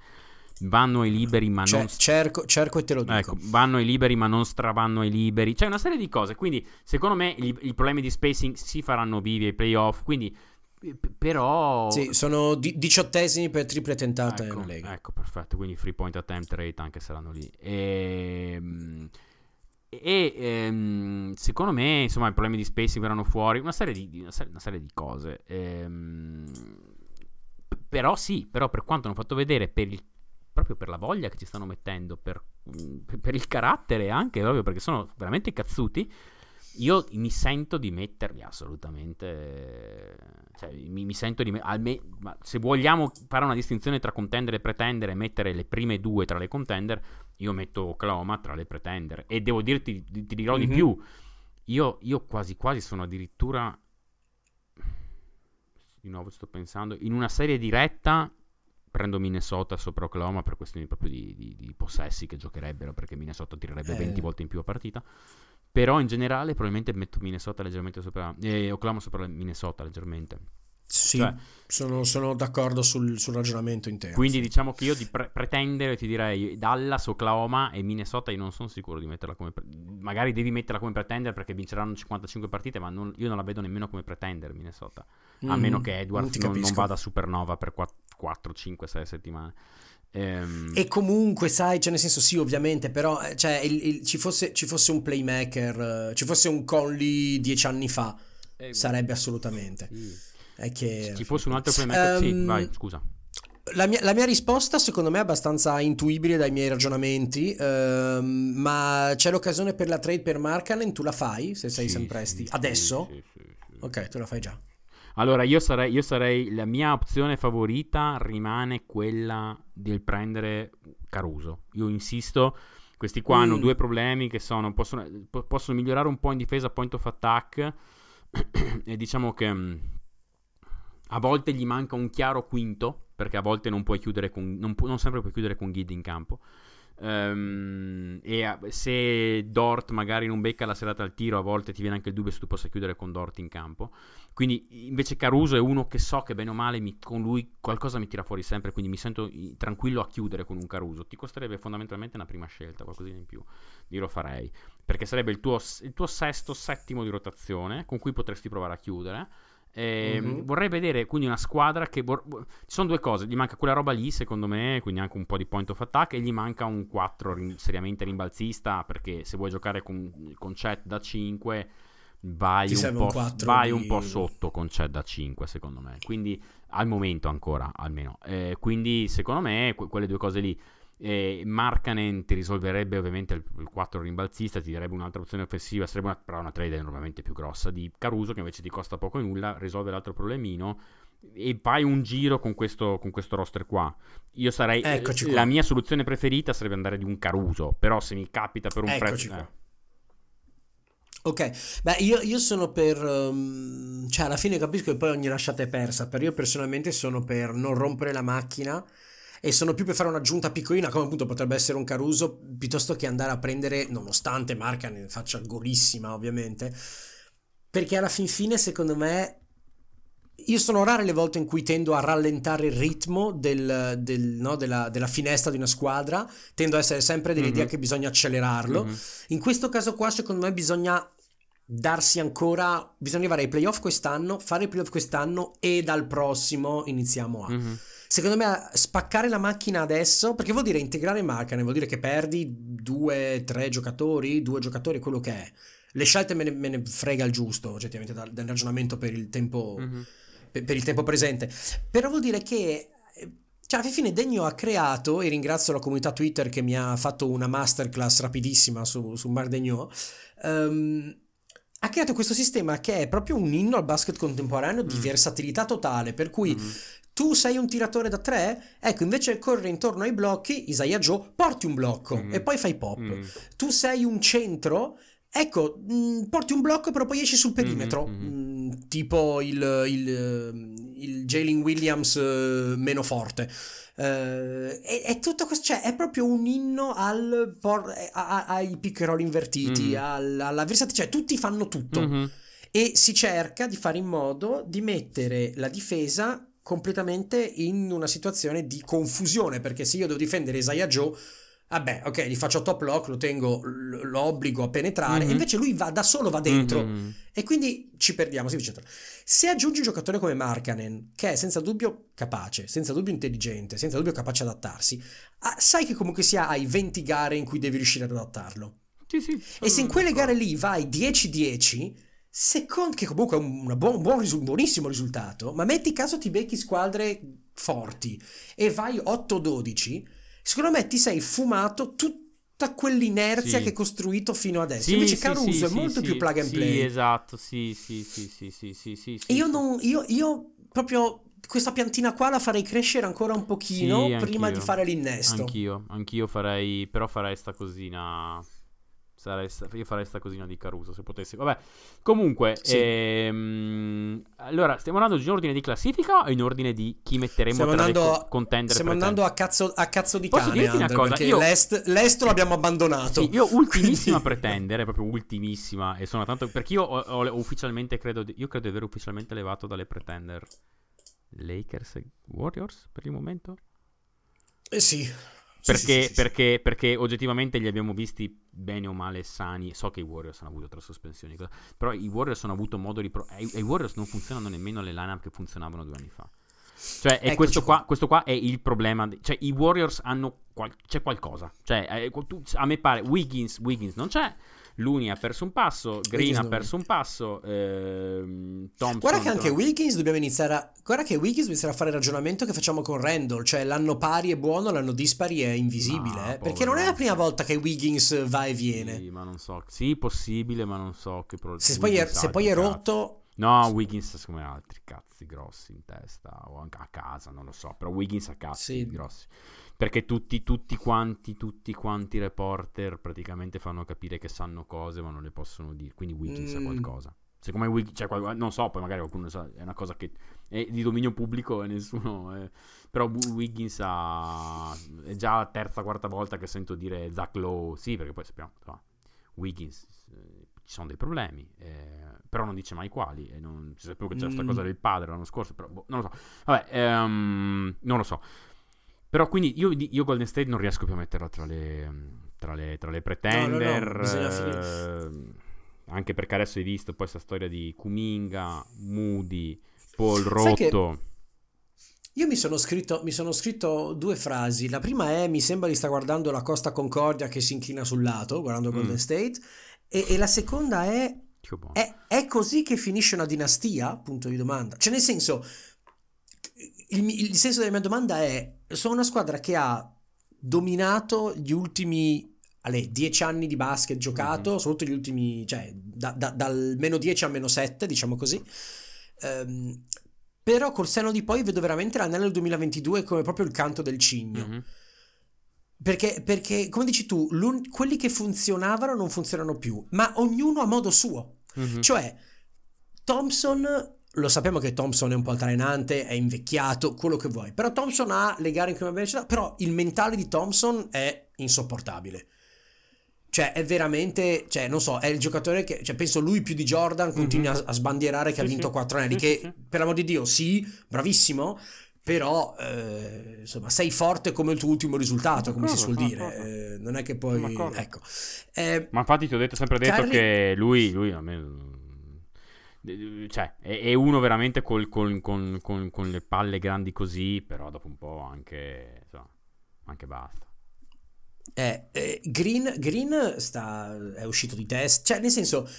Vanno ai liberi, ma C'è- non. cerco, cerco e te lo dico. Ecco, vanno ai liberi, ma non stravanno ai liberi. C'è una serie di cose. Quindi, secondo me, i, problemi di spacing si faranno vivi ai playoff. Quindi, però. Sì, sono di- diciottesimi per triple tentate Ecco, in Lega. ecco, perfetto. Quindi free point attempt rate anche saranno lì. Ehm, E, ehm, secondo me, insomma, i problemi di spacing verranno fuori. Una serie di, una serie, una serie di cose. Ehm, però sì, però per quanto hanno fatto vedere, per il- proprio per la voglia che ci stanno mettendo, per, mm, per il carattere anche, proprio perché sono veramente cazzuti. Io mi sento di metterli assolutamente. Cioè, mi, mi sento di. me- alme- ma se vogliamo fare una distinzione tra contender e pretender e mettere le prime due tra le contender, io metto Oklahoma tra le pretender. E devo dirti, ti, ti dirò Mhm. di più. Io, io quasi quasi sono addirittura. Di nuovo sto pensando. In una serie diretta prendo Minnesota sopra Oklahoma per questioni proprio di, di- di possessi che giocherebbero perché Minnesota tirerebbe Eh. 20 volte in più a partita. Però in generale probabilmente metto Minnesota leggermente sopra. Eh, Oklahoma sopra Minnesota leggermente. Sì, Cioè- sono, sono d'accordo sul, sul ragionamento intero. Quindi diciamo che io di pre- pretendere ti direi Dallas, Oklahoma e Minnesota io non sono sicuro di metterla come... pre- magari devi metterla come pretender perché vinceranno 55 partite ma non- io non la vedo nemmeno come pretender Minnesota. A Mm, meno che Edwards non, non capisco. vada supernova per 4, 5, 6 settimane. Ehm, E comunque, sai, cioè nel senso sì, ovviamente, però eh, cioè, il- il- ci, fosse, ci fosse un playmaker, eh, ci fosse un Conley dieci anni fa, eh, sarebbe assolutamente. sì. È che... Se ci fosse un altro playmaker, sì, Ehm, vai, scusa. La mia, la mia risposta secondo me è abbastanza intuibile dai miei ragionamenti, ehm, ma c'è l'occasione per la trade per Markanen, tu la fai se sei Sì, sempre sì, esti. sì, Adesso? sì, sì, sì. Ok, tu la fai già. Allora, io sarei, io sarei. La mia opzione favorita rimane quella del prendere Caruso. Io insisto. Questi qua hanno Mm. due problemi che sono. Possono, po- possono migliorare un po' in difesa, point of attack. e diciamo che. mm, a volte gli manca un chiaro quinto. Perché a volte non puoi chiudere con. Non, pu- non sempre puoi chiudere con Guidi in campo. Ehm, e se Dort magari non becca la serata al tiro, a volte ti viene anche il dubbio se tu possa chiudere con Dort in campo. Quindi invece Caruso è uno che so che bene o male mi- con lui qualcosa mi tira fuori sempre, quindi mi sento tranquillo a chiudere con un Caruso. Ti costerebbe fondamentalmente una prima scelta, qualcosina in più. Io lo farei, perché sarebbe il tuo, il tuo sesto, settimo di rotazione con cui potresti provare a chiudere. E Mhm. Vorrei vedere quindi una squadra che... vor- Ci sono due cose, gli manca quella roba lì secondo me, quindi anche un po' di point of attack e gli manca un 4 rin- seriamente rimbalzista perché se vuoi giocare con, con Chet da 5 vai, un po', un 4 vai di- un po' sotto con Chet da 5 secondo me, quindi al momento ancora almeno. Eh, quindi secondo me que- quelle due cose lì. Markanen ti risolverebbe ovviamente il, il 4 rimbalzista, ti darebbe un'altra opzione offensiva, sarebbe una, però una trade enormemente più grossa di Caruso che invece ti costa poco e nulla, risolve l'altro problemino e fai un giro con questo, con questo roster qua. Io sarei Eccoci qua. la mia soluzione preferita sarebbe andare di un Caruso, però se mi capita per un Eccoci prezzo qua. eh, Ok, beh, io, io sono per. ehm, cioè, alla fine capisco che poi ogni lasciata è persa. Per io personalmente sono per non rompere la macchina e sono più per fare un'aggiunta piccolina, come appunto potrebbe essere un Caruso, piuttosto che andare a prendere, nonostante Marca ne faccia golissima, ovviamente. Perché alla fin fine, secondo me. Io sono rare le volte in cui tendo a rallentare il ritmo del- del- no, della, della finestra di una squadra, tendo a essere sempre dell'idea Mhm. che bisogna accelerarlo. mhm. In questo caso qua, secondo me, bisogna darsi ancora. Bisogna arrivare ai playoff quest'anno, fare i playoff quest'anno e dal prossimo iniziamo a. Mhm. Secondo me, spaccare la macchina adesso, perché vuol dire integrare Markkanen, vuol dire che perdi due, tre giocatori, due giocatori, quello che è. Le scelte me ne, me ne frega il giusto, oggettivamente, dal, dal ragionamento per il tempo Mhm. per, per il tempo presente. Però vuol dire che. eh, Cioè, alla fine Degno ha creato, e ringrazio la comunità Twitter che mi ha fatto una masterclass rapidissima su, su Marc Degno, ehm, ha creato questo sistema che è proprio un inno al basket contemporaneo di Mm. versatilità totale, per cui Mhm. Tu sei un tiratore da tre, ecco, invece corre intorno ai blocchi, Isaiah Joe, porti un blocco Mm. e poi fai pop. Mhm. Tu sei un centro, ecco, mh, porti un blocco però poi esci sul perimetro, Mhm, mh, tipo il, il, eh, il Jalen Williams eh, meno forte. Uh, è, è, tutto questo, cioè è proprio un inno al por- a, a, ai pick and roll invertiti, mm. al, alla cioè tutti fanno tutto. Mm-hmm. E si cerca di fare in modo di mettere la difesa completamente in una situazione di confusione, perché se io devo difendere Isaiah Joe vabbè, ok, gli faccio top lock, lo tengo, lo obbligo a penetrare, mm-hmm. invece lui va da solo, va dentro. Mm-hmm. E quindi ci perdiamo, eccetera. Se aggiungi un giocatore come Markanen, che è senza dubbio capace, senza dubbio intelligente, senza dubbio capace ad adattarsi, ah, sai che comunque sia hai 20 gare in cui devi riuscire ad adattarlo. Sì, sì. E se in quelle gare lì vai 10-10, secondo che comunque è un, buon, buon, un buonissimo risultato, ma metti caso ti becchi squadre forti e vai 8-12 secondo me ti sei fumato tutta quell'inerzia sì. che hai costruito fino adesso. Sì, Invece sì, Caruso è molto più plug and play. Sì, esatto, sì, sì, sì, sì, sì, sì, sì, E io non, io, io proprio questa piantina qua la farei crescere ancora un pochino prima di fare l'innesto. Anch'io, anch'io farei, però farei sta cosina Sarei, io farei sta cosina di Caruso se potessi. Vabbè, comunque, sì. ehm, allora stiamo andando in ordine di classifica o in ordine di chi metteremo stiamo tra andando, le contender? Stiamo andando a cazzo, a cazzo di Posso cane. Dirti una cosa? Io, l'est, l'est lo abbiamo abbandonato. Sì, io ultimissima quindi... pretendere, proprio ultimissima. E sono tanto. Perché io ho, ho ufficialmente credo. Io credo di aver ufficialmente levato dalle pretender Lakers e Warriors per il momento. Eh sì. Perché, sì, perché, perché, oggettivamente li abbiamo visti bene o male sani. So che i Warriors hanno avuto tre sospensioni, però i Warriors hanno avuto modo di... Pro- e i Warriors non funzionano nemmeno le lineup che funzionavano due anni fa. Cioè, e questo qua, questo qua, è il problema. Cioè, i Warriors hanno. Qual- c'è qualcosa. Cioè, eh, tu, a me pare. Wiggins, Wiggins non c'è. Luni ha perso un passo, Green ha perso un passo, ehm, Thompson... Guarda che anche Wiggins dobbiamo iniziare a... Guarda che Wiggins inizierà a fare il ragionamento che facciamo con Randall, cioè l'anno pari è buono, l'anno dispari è invisibile, no, eh? perché non è la prima volta che Wiggins va e viene. Sì, ma non so, sì, possibile, ma non so che problema... Se poi è, se poi è rotto... No, Wiggins secondo me ha altri cazzi grossi in testa o anche a casa, non lo so, però Wiggins ha cazzi sì. grossi perché tutti, tutti quanti, tutti quanti reporter praticamente fanno capire che sanno cose ma non le possono dire, quindi Wiggins mm. sa qualcosa. Siccome Wiggins, cioè, non so, poi magari qualcuno sa, è una cosa che è di dominio pubblico e nessuno... È, però Wiggins ha, è già la terza, quarta volta che sento dire Zach Lowe, sì, perché poi sappiamo, no, Wiggins, eh, ci sono dei problemi, eh, però non dice mai quali, e non, si sapeva che c'era questa mm. cosa del padre l'anno scorso, però boh, non lo so. Vabbè, ehm, non lo so. Però quindi io, io, Golden State non riesco più a metterla tra le, tra le, tra le pretender. No, no, no. Eh, anche perché adesso hai visto poi questa storia di Kuminga, Moody, Paul Rotto. Io mi sono, scritto, mi sono scritto due frasi. La prima è: mi sembra di sta guardando la Costa Concordia che si inchina sul lato, guardando mm. Golden State. E, e, la seconda è, è: è così che finisce una dinastia? Punto di domanda. Cioè, nel senso, il, il senso della mia domanda è sono una squadra che ha dominato gli ultimi alle 10 anni di basket giocato, mm-hmm. soprattutto gli ultimi, cioè da, da, dal meno 10 al meno 7, diciamo così. Um, però col seno di poi vedo veramente l'anello del 2022 come proprio il canto del cigno. Mm-hmm. Perché, perché, come dici tu, quelli che funzionavano non funzionano più, ma ognuno a modo suo. Mm-hmm. Cioè, Thompson lo sappiamo che Thompson è un po' altalenante, è invecchiato, quello che vuoi. Però Thompson ha le gare in cui velocità, però il mentale di Thompson è insopportabile. Cioè, è veramente, cioè, non so, è il giocatore che, cioè, penso lui più di Jordan continua mm-hmm. a, sbandierare che sì, ha vinto quattro anni, che per l'amor di Dio, sì, bravissimo, però eh, insomma sei forte come il tuo ultimo risultato come si suol dire eh, non è che poi ecco eh, ma infatti ti ho detto, sempre detto Carly... che lui, lui a me cioè, è, uno veramente col, col, con, con, con, le palle grandi così, però dopo un po' anche, insomma, anche basta. Eh, eh, Green, Green sta, è uscito di test, cioè nel senso...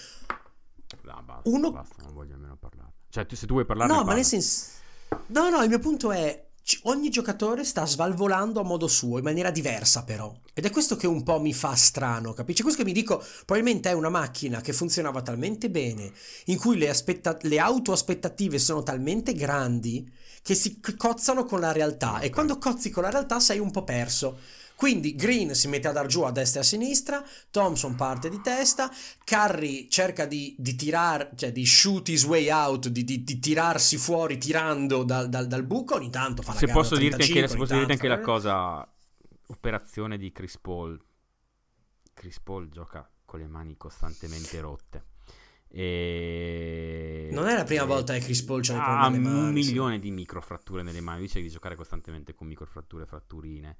No, basta, uno... basta, non voglio nemmeno parlare. Cioè, se tu vuoi parlare... No, ma nel senso... No, no, il mio punto è ogni giocatore sta svalvolando a modo suo, in maniera diversa però. Ed è questo che un po' mi fa strano, capisci? Questo che mi dico, probabilmente è una macchina che funzionava talmente bene, in cui le, aspetta- le autoaspettative sono talmente grandi che si cozzano con la realtà. E quando cozzi con la realtà sei un po' perso. Quindi Green si mette a dar giù a destra e a sinistra, Thompson parte di testa, Curry cerca di, di tirare, cioè di shoot his way out, di, di, di tirarsi fuori tirando dal, dal, dal, buco, ogni tanto fa la se gara posso 35, dirti anche, se posso dirti anche la cosa, operazione di Chris Paul. Chris Paul gioca con le mani costantemente rotte. E... Non è la prima e- volta che Chris Paul c'ha ha un milione di microfratture nelle mani. Dice di giocare costantemente con microfratture fratturine.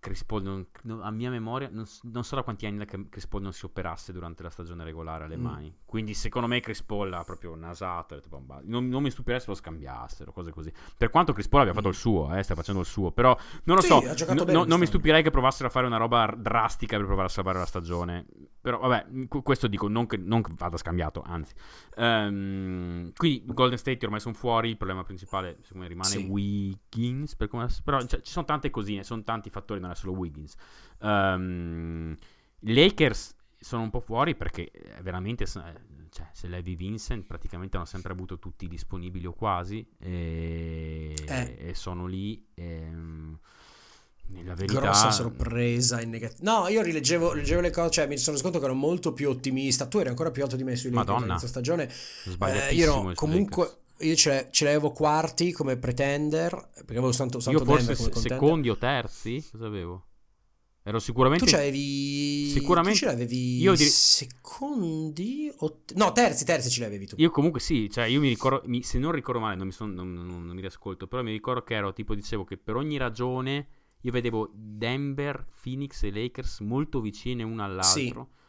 Chris Paul, non- non- a mia memoria, non, non so da quanti anni che Chris Paul non si operasse durante la stagione regolare alle Mm. mani. Quindi, secondo me, Chris Paul ha proprio nasato. Non, non mi stupirei se lo scambiassero, cose così. Per quanto Chris Paul abbia fatto il suo, eh, sta facendo il suo. Però, non lo Sì, so, no- no- non mi stupirei che provassero a fare una roba drastica per provare a salvare la stagione. Però, vabbè, qu- questo dico, non che, non che vada scambiato, anzi. Ehm, quindi, Golden State ormai sono fuori. Il problema principale, secondo me, rimane Sì. Wiggins. Per come- però cioè, ci sono tante cosine, sono tanti fattori, è solo Wiggins. I Lakers sono un po' fuori perché eh, veramente eh, cioè, se Levi Vincent praticamente hanno sempre avuto tutti disponibili o quasi e, Eh. e sono lì ehm, nella verità Grossa sorpresa in negativo. No, io rileggevo leggevo le cose, cioè mi sono reso conto che ero molto più ottimista. Tu eri ancora più alto di me sui Lakers Madonna. inizio stagione. Eh, io ero comunque Lakers. Io ce, ce l'avevo quarti come pretender perché avevo tanto, io tanto forse Denver come se- secondi o terzi cosa avevo? ero sicuramente Tu ce l'avevi Sicuramente- tu ce l'avevi io dir- secondi o no, terzi, terzi ce l'avevi tu. Io comunque sì, cioè io mi ricordo, mi- se non ricordo male, non mi, son- non, non- non mi riascolto, però mi ricordo che ero tipo, dicevo che per ogni ragione io vedevo Denver, Phoenix e Lakers molto vicine uno all'altro. E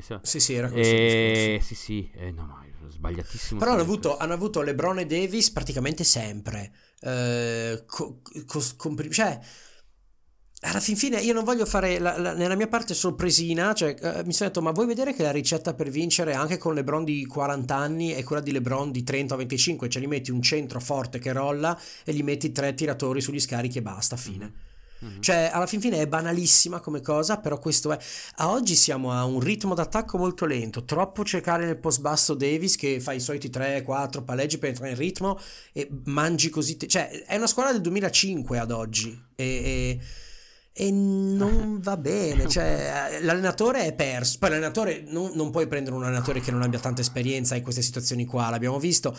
se- Sì, sì, era questo il e- discorso. sì, sì, eh, no, è sbagliatissimo. Però hanno avuto, hanno avuto LeBron e Davis praticamente sempre. Eh, co- cos- compri- cioè, alla fin fine io non voglio fare la- la- nella mia parte sorpresina. Cioè, eh, mi sono detto, ma vuoi vedere che la ricetta per vincere anche con LeBron di 40 anni è quella di LeBron di 30 o 25? Cioè, gli metti un centro forte che rolla e gli metti tre tiratori sugli scarichi e basta, fine. Mhm. Cioè, alla fin fine è banalissima come cosa, però questo è. A oggi siamo a un ritmo d'attacco molto lento. Troppo cercare nel post basso Davis che fa i soliti 3-4 palleggi per entrare in ritmo e mangi così. te- Cioè, è una squadra del 2005 ad oggi. E. e- e non va bene, cioè eh, l'allenatore è perso. Poi l'allenatore non, non puoi prendere un allenatore che non abbia tanta esperienza in queste situazioni qua. L'abbiamo visto.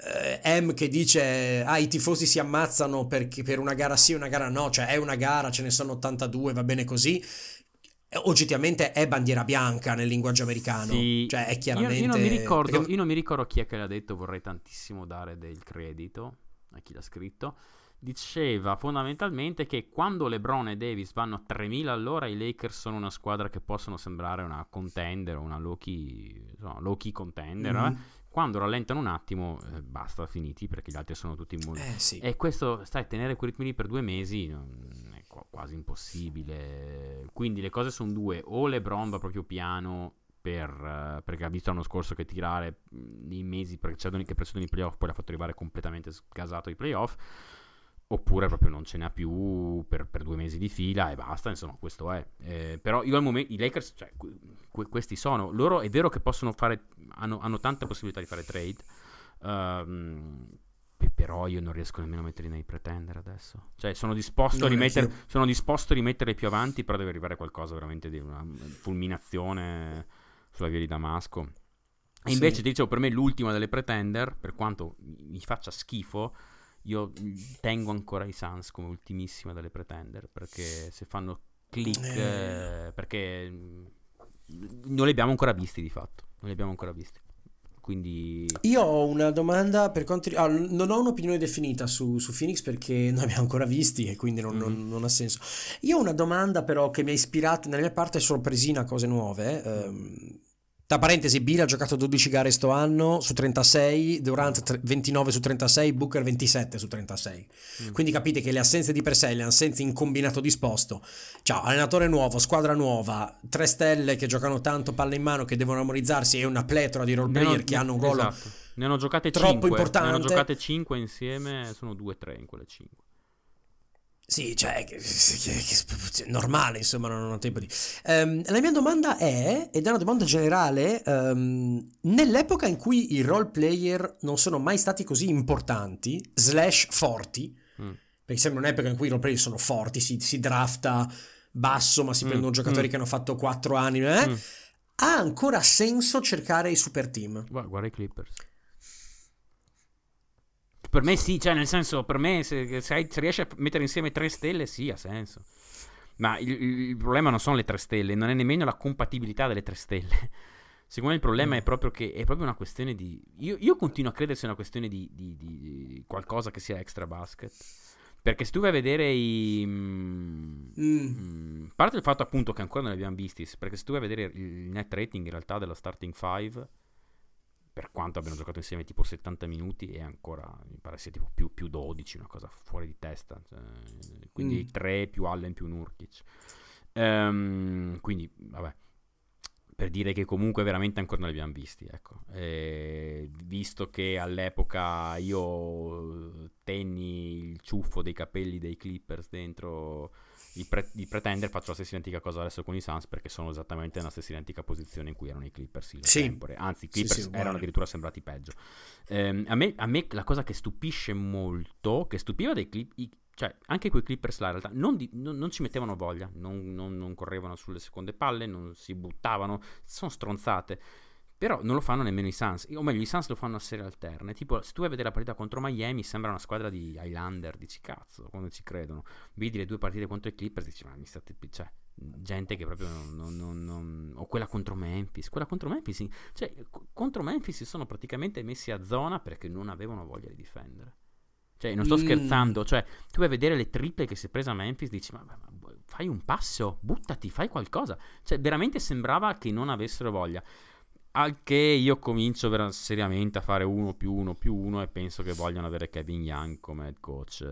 Eh, M che dice ah i tifosi si ammazzano perché per una gara sì una gara no cioè è una gara ce ne sono 82 va bene così Eh, oggettivamente è bandiera bianca nel linguaggio americano Sì, cioè è io- chiaramente Io, non mi ricordo, perché- io non mi ricordo chi è che l'ha detto, vorrei tantissimo dare del credito a chi l'ha scritto. Diceva fondamentalmente che quando LeBron e Davis vanno a 3000 all'ora, i Lakers sono una squadra che possono sembrare una contender una low-key, insomma, low-key contender. Mhm. eh. Quando rallentano un attimo, eh, basta, finiti perché gli altri sono tutti molto. eh sì E questo, stai, tenere quei ritmi lì per due mesi non- è qua- quasi impossibile. Quindi le cose sono due: o LeBron va proprio piano per, eh, perché ha visto l'anno scorso che tirare mh, nei mesi che precedono i playoff, poi l'ha fatto arrivare completamente sgasato ai playoff. Oppure proprio non ce n'ha più per, per due mesi di fila e basta, insomma, questo è. Eh, però io al momento, i Lakers, cioè, que- que- questi sono. Loro è vero che possono fare, hanno, hanno tante possibilità di fare trade, pe- però io non riesco nemmeno a metterli nei pretender adesso. Cioè, sono disposto, a rimettere, sono disposto a rimetterli più avanti, però deve arrivare qualcosa veramente di una fulminazione sulla via di Damasco. E Sì. invece, ti dicevo, per me l'ultima delle pretender, per quanto mi faccia schifo, io mm, tengo ancora i Suns come ultimissima delle pretender, perché se fanno click, Eh. eh, perché mm, non li abbiamo ancora visti di fatto, non li abbiamo ancora visti. Quindi... Io ho una domanda per quanto ah, non ho un'opinione definita su, su Phoenix perché non abbiamo ancora visti e quindi non, non- Mhm. non ha senso. Io ho una domanda però che mi ha ispirato nella mia parte sorpresina a cose nuove. ehm, tra parentesi, Bill ha giocato 12 gare sto anno su 36, Durant tre- 29 su 36, Booker 27 su 36. Mm. Quindi capite che le assenze di per sé, le assenze in combinato disposto. Ciao, allenatore nuovo, squadra nuova, tre stelle che giocano tanto palla in mano che devono memorizzarsi e una pletora di role player che hanno un ruolo esatto. Ne hanno giocate troppo 5. Ne hanno importante. giocate 5 insieme, sono 2-3 in quelle 5. Sì, cioè, che, che- che- normale, insomma, non ho tempo di... Ehm, la mia domanda è, ed è una domanda generale, ehm, nell'epoca in cui i role player non sono mai stati così importanti, slash forti, Mm. perché sembra un'epoca in cui i roleplayer sono forti, si, si drafta basso, ma si mm, prendono giocatori mm. che hanno fatto 4 anni, eh? mm. ha ancora senso cercare i super team. Guarda, guarda i Clippers. Per me sì, cioè nel senso, per me se, se, hai, se riesci a mettere insieme tre stelle sì, ha senso. Ma il, il, problema non sono le tre stelle, non è nemmeno la compatibilità delle tre stelle. Secondo me il problema mm. è proprio che è proprio una questione di... Io, io continuo a credersi sia una questione di, di, di, qualcosa che sia extra basket. Perché se tu vai a vedere i... Mm. Mm, parte il fatto appunto che ancora non li abbiamo visti, perché se tu vai a vedere il net rating in realtà della starting 5 per quanto abbiano giocato insieme tipo 70 minuti e ancora mi pare sia tipo più, più 12, una cosa fuori di testa. Cioè, quindi mm. 3 più Allen più Nurkic. Um, quindi, vabbè, per dire che comunque veramente ancora non li abbiamo visti. Ecco. E, visto che all'epoca io tenni il ciuffo dei capelli dei Clippers dentro di, pre- di, pretendere faccio la stessa identica cosa adesso con i Suns perché sono esattamente nella stessa identica posizione in cui erano i Clippers in sì. tempore. Anzi, i Clippers sì, sì, erano addirittura sembrati peggio. Eh, a, me, a, me, la cosa che stupisce molto, che stupiva dei Clippers, cioè anche quei Clippers là in realtà non, di, non, non ci mettevano voglia, non, non, correvano sulle seconde palle, non si buttavano, sono stronzate. Però non lo fanno nemmeno i Suns, o meglio i Suns lo fanno a serie alterne, tipo se tu vai a vedere la partita contro Miami sembra una squadra di Highlander, dici cazzo, quando ci credono, vedi le due partite contro i Clippers dici ma mi state, cioè gente che proprio non, non, non, o quella contro Memphis, quella contro Memphis, cioè contro Memphis si sono praticamente messi a zona perché non avevano voglia di difendere. Cioè, non sto mm. scherzando. Cioè, tu vai a vedere le triple che si è presa a Memphis, dici, ma, ma, ma, fai un passo, buttati, fai qualcosa. Cioè, veramente sembrava che non avessero voglia. Al che io comincio ver- seriamente a fare uno più uno più uno e penso che vogliano avere Kevin Young come head coach.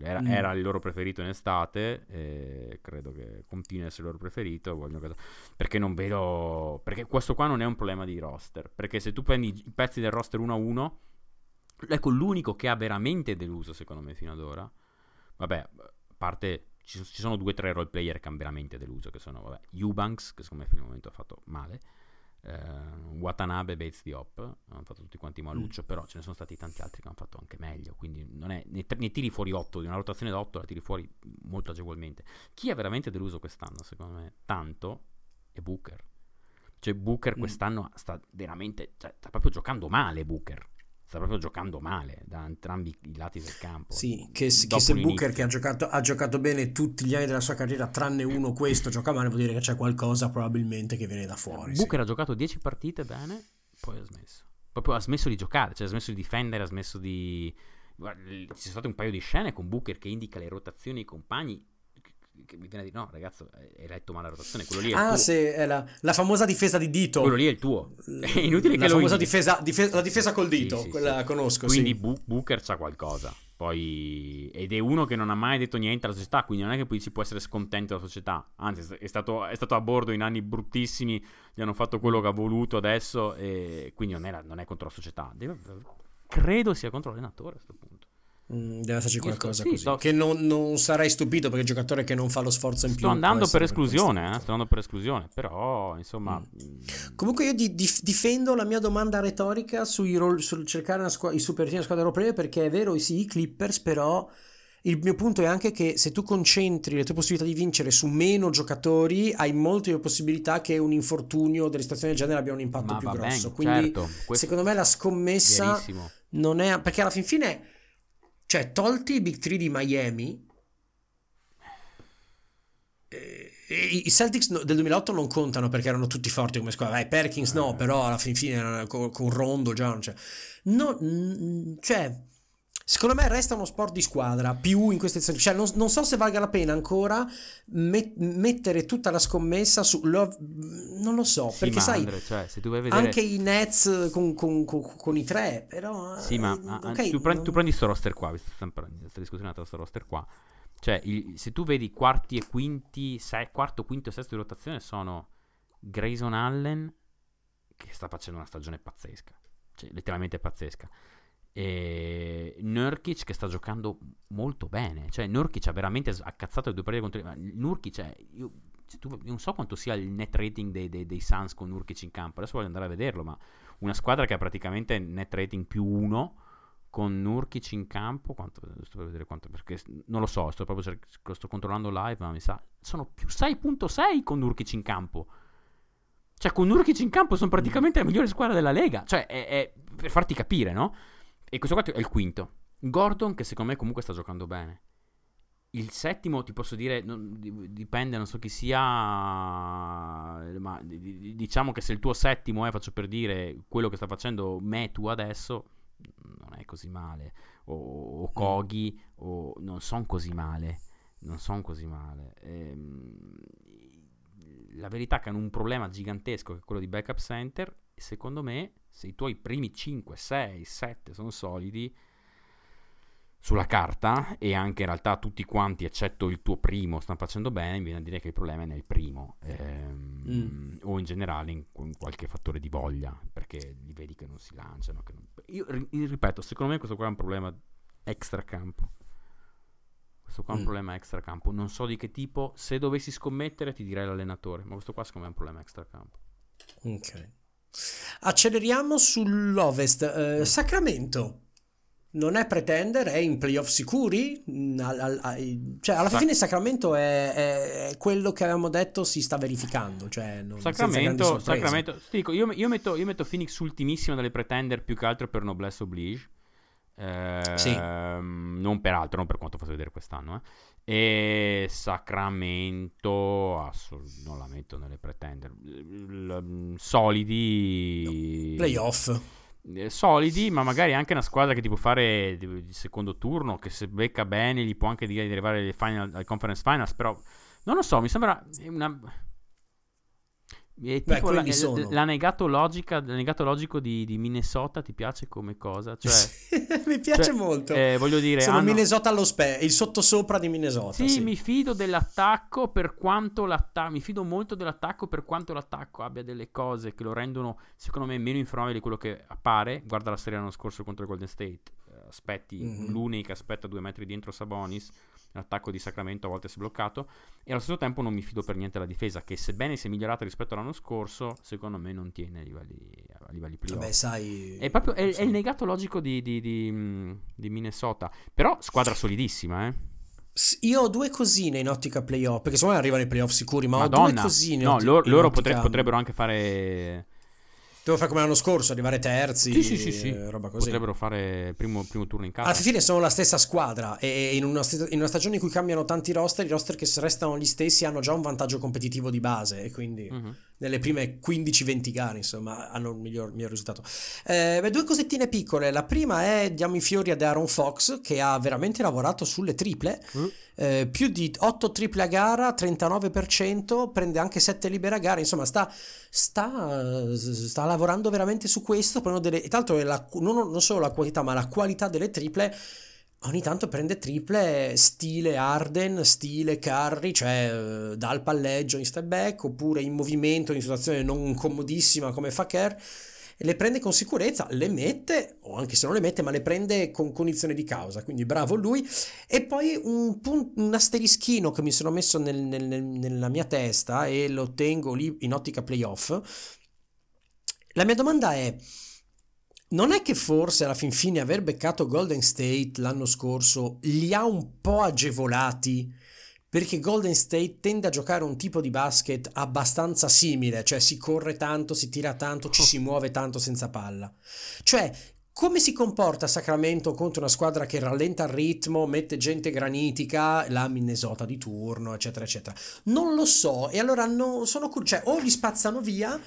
Era, mm. era il loro preferito in estate e credo che continui a essere il loro preferito. Vogliono... Perché non vedo... Perché questo qua non è un problema di roster. Perché se tu prendi i pezzi del roster uno a uno, ecco l'unico che ha veramente deluso secondo me fino ad ora. Vabbè, a parte ci, ci sono due o tre role player che hanno veramente deluso, che sono vabbè, Eubanks, che secondo me fino al momento ha fatto male Uh, Watanabe e Bates Diop hanno fatto tutti quanti maluccio, mm. però ce ne sono stati tanti altri che hanno fatto anche meglio. Quindi non è, ne, ne tiri fuori 8 di una rotazione da 8, la tiri fuori molto agevolmente. Chi ha veramente deluso quest'anno, secondo me, tanto è Booker. Cioè, Booker mm. quest'anno sta veramente, cioè, sta proprio giocando male. Booker sta proprio giocando male da entrambi i lati del campo. Sì, che, che se Booker che ha giocato, ha giocato, bene tutti gli anni della sua carriera, tranne uno questo, gioca male, vuol dire che c'è qualcosa probabilmente che viene da fuori. Booker sì. ha giocato 10 partite bene, poi ha smesso. Proprio ha smesso di giocare, cioè ha smesso di difendere, ha smesso di... Ci sono state un paio di scene con Booker che indica le rotazioni ai compagni mi viene di no, ragazzo, hai letto male la rotazione. Quello lì è ah, sì, è la, la, famosa difesa di dito. Quello lì è il tuo. È inutile la che lo famosa difesa, difesa, la difesa col dito, sì, quella sì. conosco. Quindi Bu- Booker c'ha qualcosa. Poi, ed è uno che non ha mai detto niente alla società, quindi non è che poi si può essere scontento della società. Anzi, è stato, è stato, a bordo in anni bruttissimi, gli hanno fatto quello che ha voluto adesso, e quindi non, era, non è contro la società. Deve, credo sia contro l'allenatore a questo punto. Mm, deve esserci qualcosa sto, così. Sto... Che non, non, sarei stupito perché il giocatore che non fa lo sforzo in sto più. Andando per esclusione, eh, sto andando per esclusione, però insomma. Mm. Comunque, io di, di, difendo la mia domanda retorica sul cercare squ- i super team squadra europee perché è vero, sì, i Clippers, però. Il mio punto è anche che se tu concentri le tue possibilità di vincere su meno giocatori, hai molte più possibilità che un infortunio delle situazioni del genere abbia un impatto Ma più grosso. Ben, Quindi, certo. secondo me, la scommessa non è. Perché alla fin fine cioè, tolti i Big 3 di Miami, eh, i Celtics del 2008 non contano perché erano tutti forti come squadra. Vai, Perkins no, eh. però alla fin fine con, con Rondo già cioè. No, cioè, Secondo me resta uno sport di squadra, più in queste situazioni. Cioè, non, non, so se valga la pena ancora met- mettere tutta la scommessa su... Lo, non lo so, sì, perché sai, Andre, cioè, vedere... anche i Nets con, con, con, con i tre, però... Sì, ma eh, okay, tu, prendi, non... tu prendi sto roster qua, questa discussione è questo roster qua. Cioè, il, se tu vedi quarti e quinti, sei, quarto, quinto e sesto di rotazione sono Grayson Allen, che sta facendo una stagione pazzesca, cioè letteralmente pazzesca e Nurkic che sta giocando molto bene. Cioè, Nurkic ha veramente accazzato le due partite contro. Nurkic, cioè, io, tu, non so quanto sia il net rating dei, dei, dei Suns con Nurkic in campo. Adesso voglio andare a vederlo. Ma una squadra che ha praticamente net rating più uno con Nurkic in campo, quanto, sto per vedere quanto, perché non lo so, sto proprio cerc- sto controllando live, ma mi sa, sono più 6.6 con Nurkic in campo. Cioè, con Nurkic in campo sono praticamente la migliore squadra della Lega. Cioè, è, è per farti capire, no? E questo qua è il quinto. Gordon, che secondo me comunque sta giocando bene. Il settimo, ti posso dire, non, dipende, non so chi sia, ma diciamo che se il tuo settimo è, faccio per dire, quello che sta facendo Metu adesso, non è così male. O, o Kogi, o non sono così male. Non sono così male. Ehm, la verità è che hanno un problema gigantesco che è quello di backup center. Secondo me, se i tuoi primi 5, 6, 7 sono solidi sulla carta e anche in realtà tutti quanti, eccetto il tuo primo, stanno facendo bene, mi viene a dire che il problema è nel primo ehm, mm. o in generale in, in, qualche fattore di voglia, perché li vedi che non si lanciano. Non... Io ripeto, secondo me questo qua è un problema extra campo. Questo qua è un mm. problema extra campo. Non so di che tipo. Se dovessi scommettere, ti direi l'allenatore. Ma questo qua, secondo me, è un problema extra campo. Ok. Acceleriamo sull'Ovest. Eh, Sacramento non è pretender, è in playoff sicuri. Mm, al, al, al, cioè, alla fine Sacramento è, è, è, quello che avevamo detto si sta verificando. Cioè, non, Sacramento, Sacramento dico, io, io, metto, io, metto, Phoenix ultimissimo dalle pretender più che altro per noblesse oblige. Eh, sì. Non per altro, non per quanto fatto vedere quest'anno. Eh. E Sacramento assolut- non la metto nelle pretender. L- solidi. No. Playoff eh, solidi, ma magari anche una squadra che ti può fare di, secondo turno, che se becca bene gli può anche dire di arrivare alle, final, alle conference finals, però non lo so, mi sembra una e Beh, tipo la, l'annegato, logica, l'annegato logico di, di, Minnesota ti piace come cosa? Cioè, mi piace cioè, molto. Eh, voglio dire, Sono hanno... Minnesota allo spe, il sottosopra di Minnesota. Sì, sì, mi fido dell'attacco per quanto l'attacco. Mi fido molto dell'attacco per quanto l'attacco abbia delle cose che lo rendono, secondo me, meno informabile di quello che appare. Guarda la serie l'anno scorso contro il Golden State. Aspetti mm-hmm. l'unica aspetta due metri dietro Sabonis l'attacco di Sacramento a volte si è bloccato e allo stesso tempo non mi fido per niente della difesa che sebbene sia migliorata rispetto all'anno scorso secondo me non tiene a livelli, a livelli playoff. Vabbè, sai... è proprio è, è il negato logico di, di, di, di, Minnesota. Però squadra solidissima eh. Io ho due cosine in ottica playoff perché secondo me arrivano i playoff sicuri ma Madonna. ho due cosine no loro, loro ottica... potrebbero anche fare Devo fare come l'anno scorso, arrivare terzi, sì, sì, sì, sì. roba così. Potrebbero fare primo, primo turno in casa. Alla fine sono la stessa squadra e in una, in una, stagione in cui cambiano tanti roster, i roster che restano gli stessi hanno già un vantaggio competitivo di base e quindi uh-huh. Nelle prime 15-20 gare insomma hanno il miglior, miglior risultato. Eh, beh, due cosettine piccole, la prima è diamo i fiori ad Aaron Fox che ha veramente lavorato sulle triple. Uh eh, più di 8 triple a gara, 39%, prende anche 7 libere a gara, insomma sta, sta, sta lavorando veramente su questo, delle, e tra l'altro la, non, non solo la qualità ma la qualità delle triple ogni tanto prende triple stile Arden, stile Curry, cioè eh, dal palleggio in step back oppure in movimento in situazione non comodissima come fa Kerr le prende con sicurezza, le mette, o anche se non le mette, ma le prende con cognizione di causa, quindi bravo lui. E poi un, punt- un asterischino che mi sono messo nel, nel, nella mia testa e lo tengo lì in ottica playoff. La mia domanda è... Non è che forse alla fin fine aver beccato Golden State l'anno scorso li ha un po' agevolati perché Golden State tende a giocare un tipo di basket abbastanza simile, cioè si corre tanto, si tira tanto, ci si muove tanto senza palla. Cioè, come si comporta Sacramento contro una squadra che rallenta il ritmo, mette gente granitica, la Minnesota di turno, eccetera, eccetera? Non lo so, e allora no, sono curioso, cioè o li spazzano via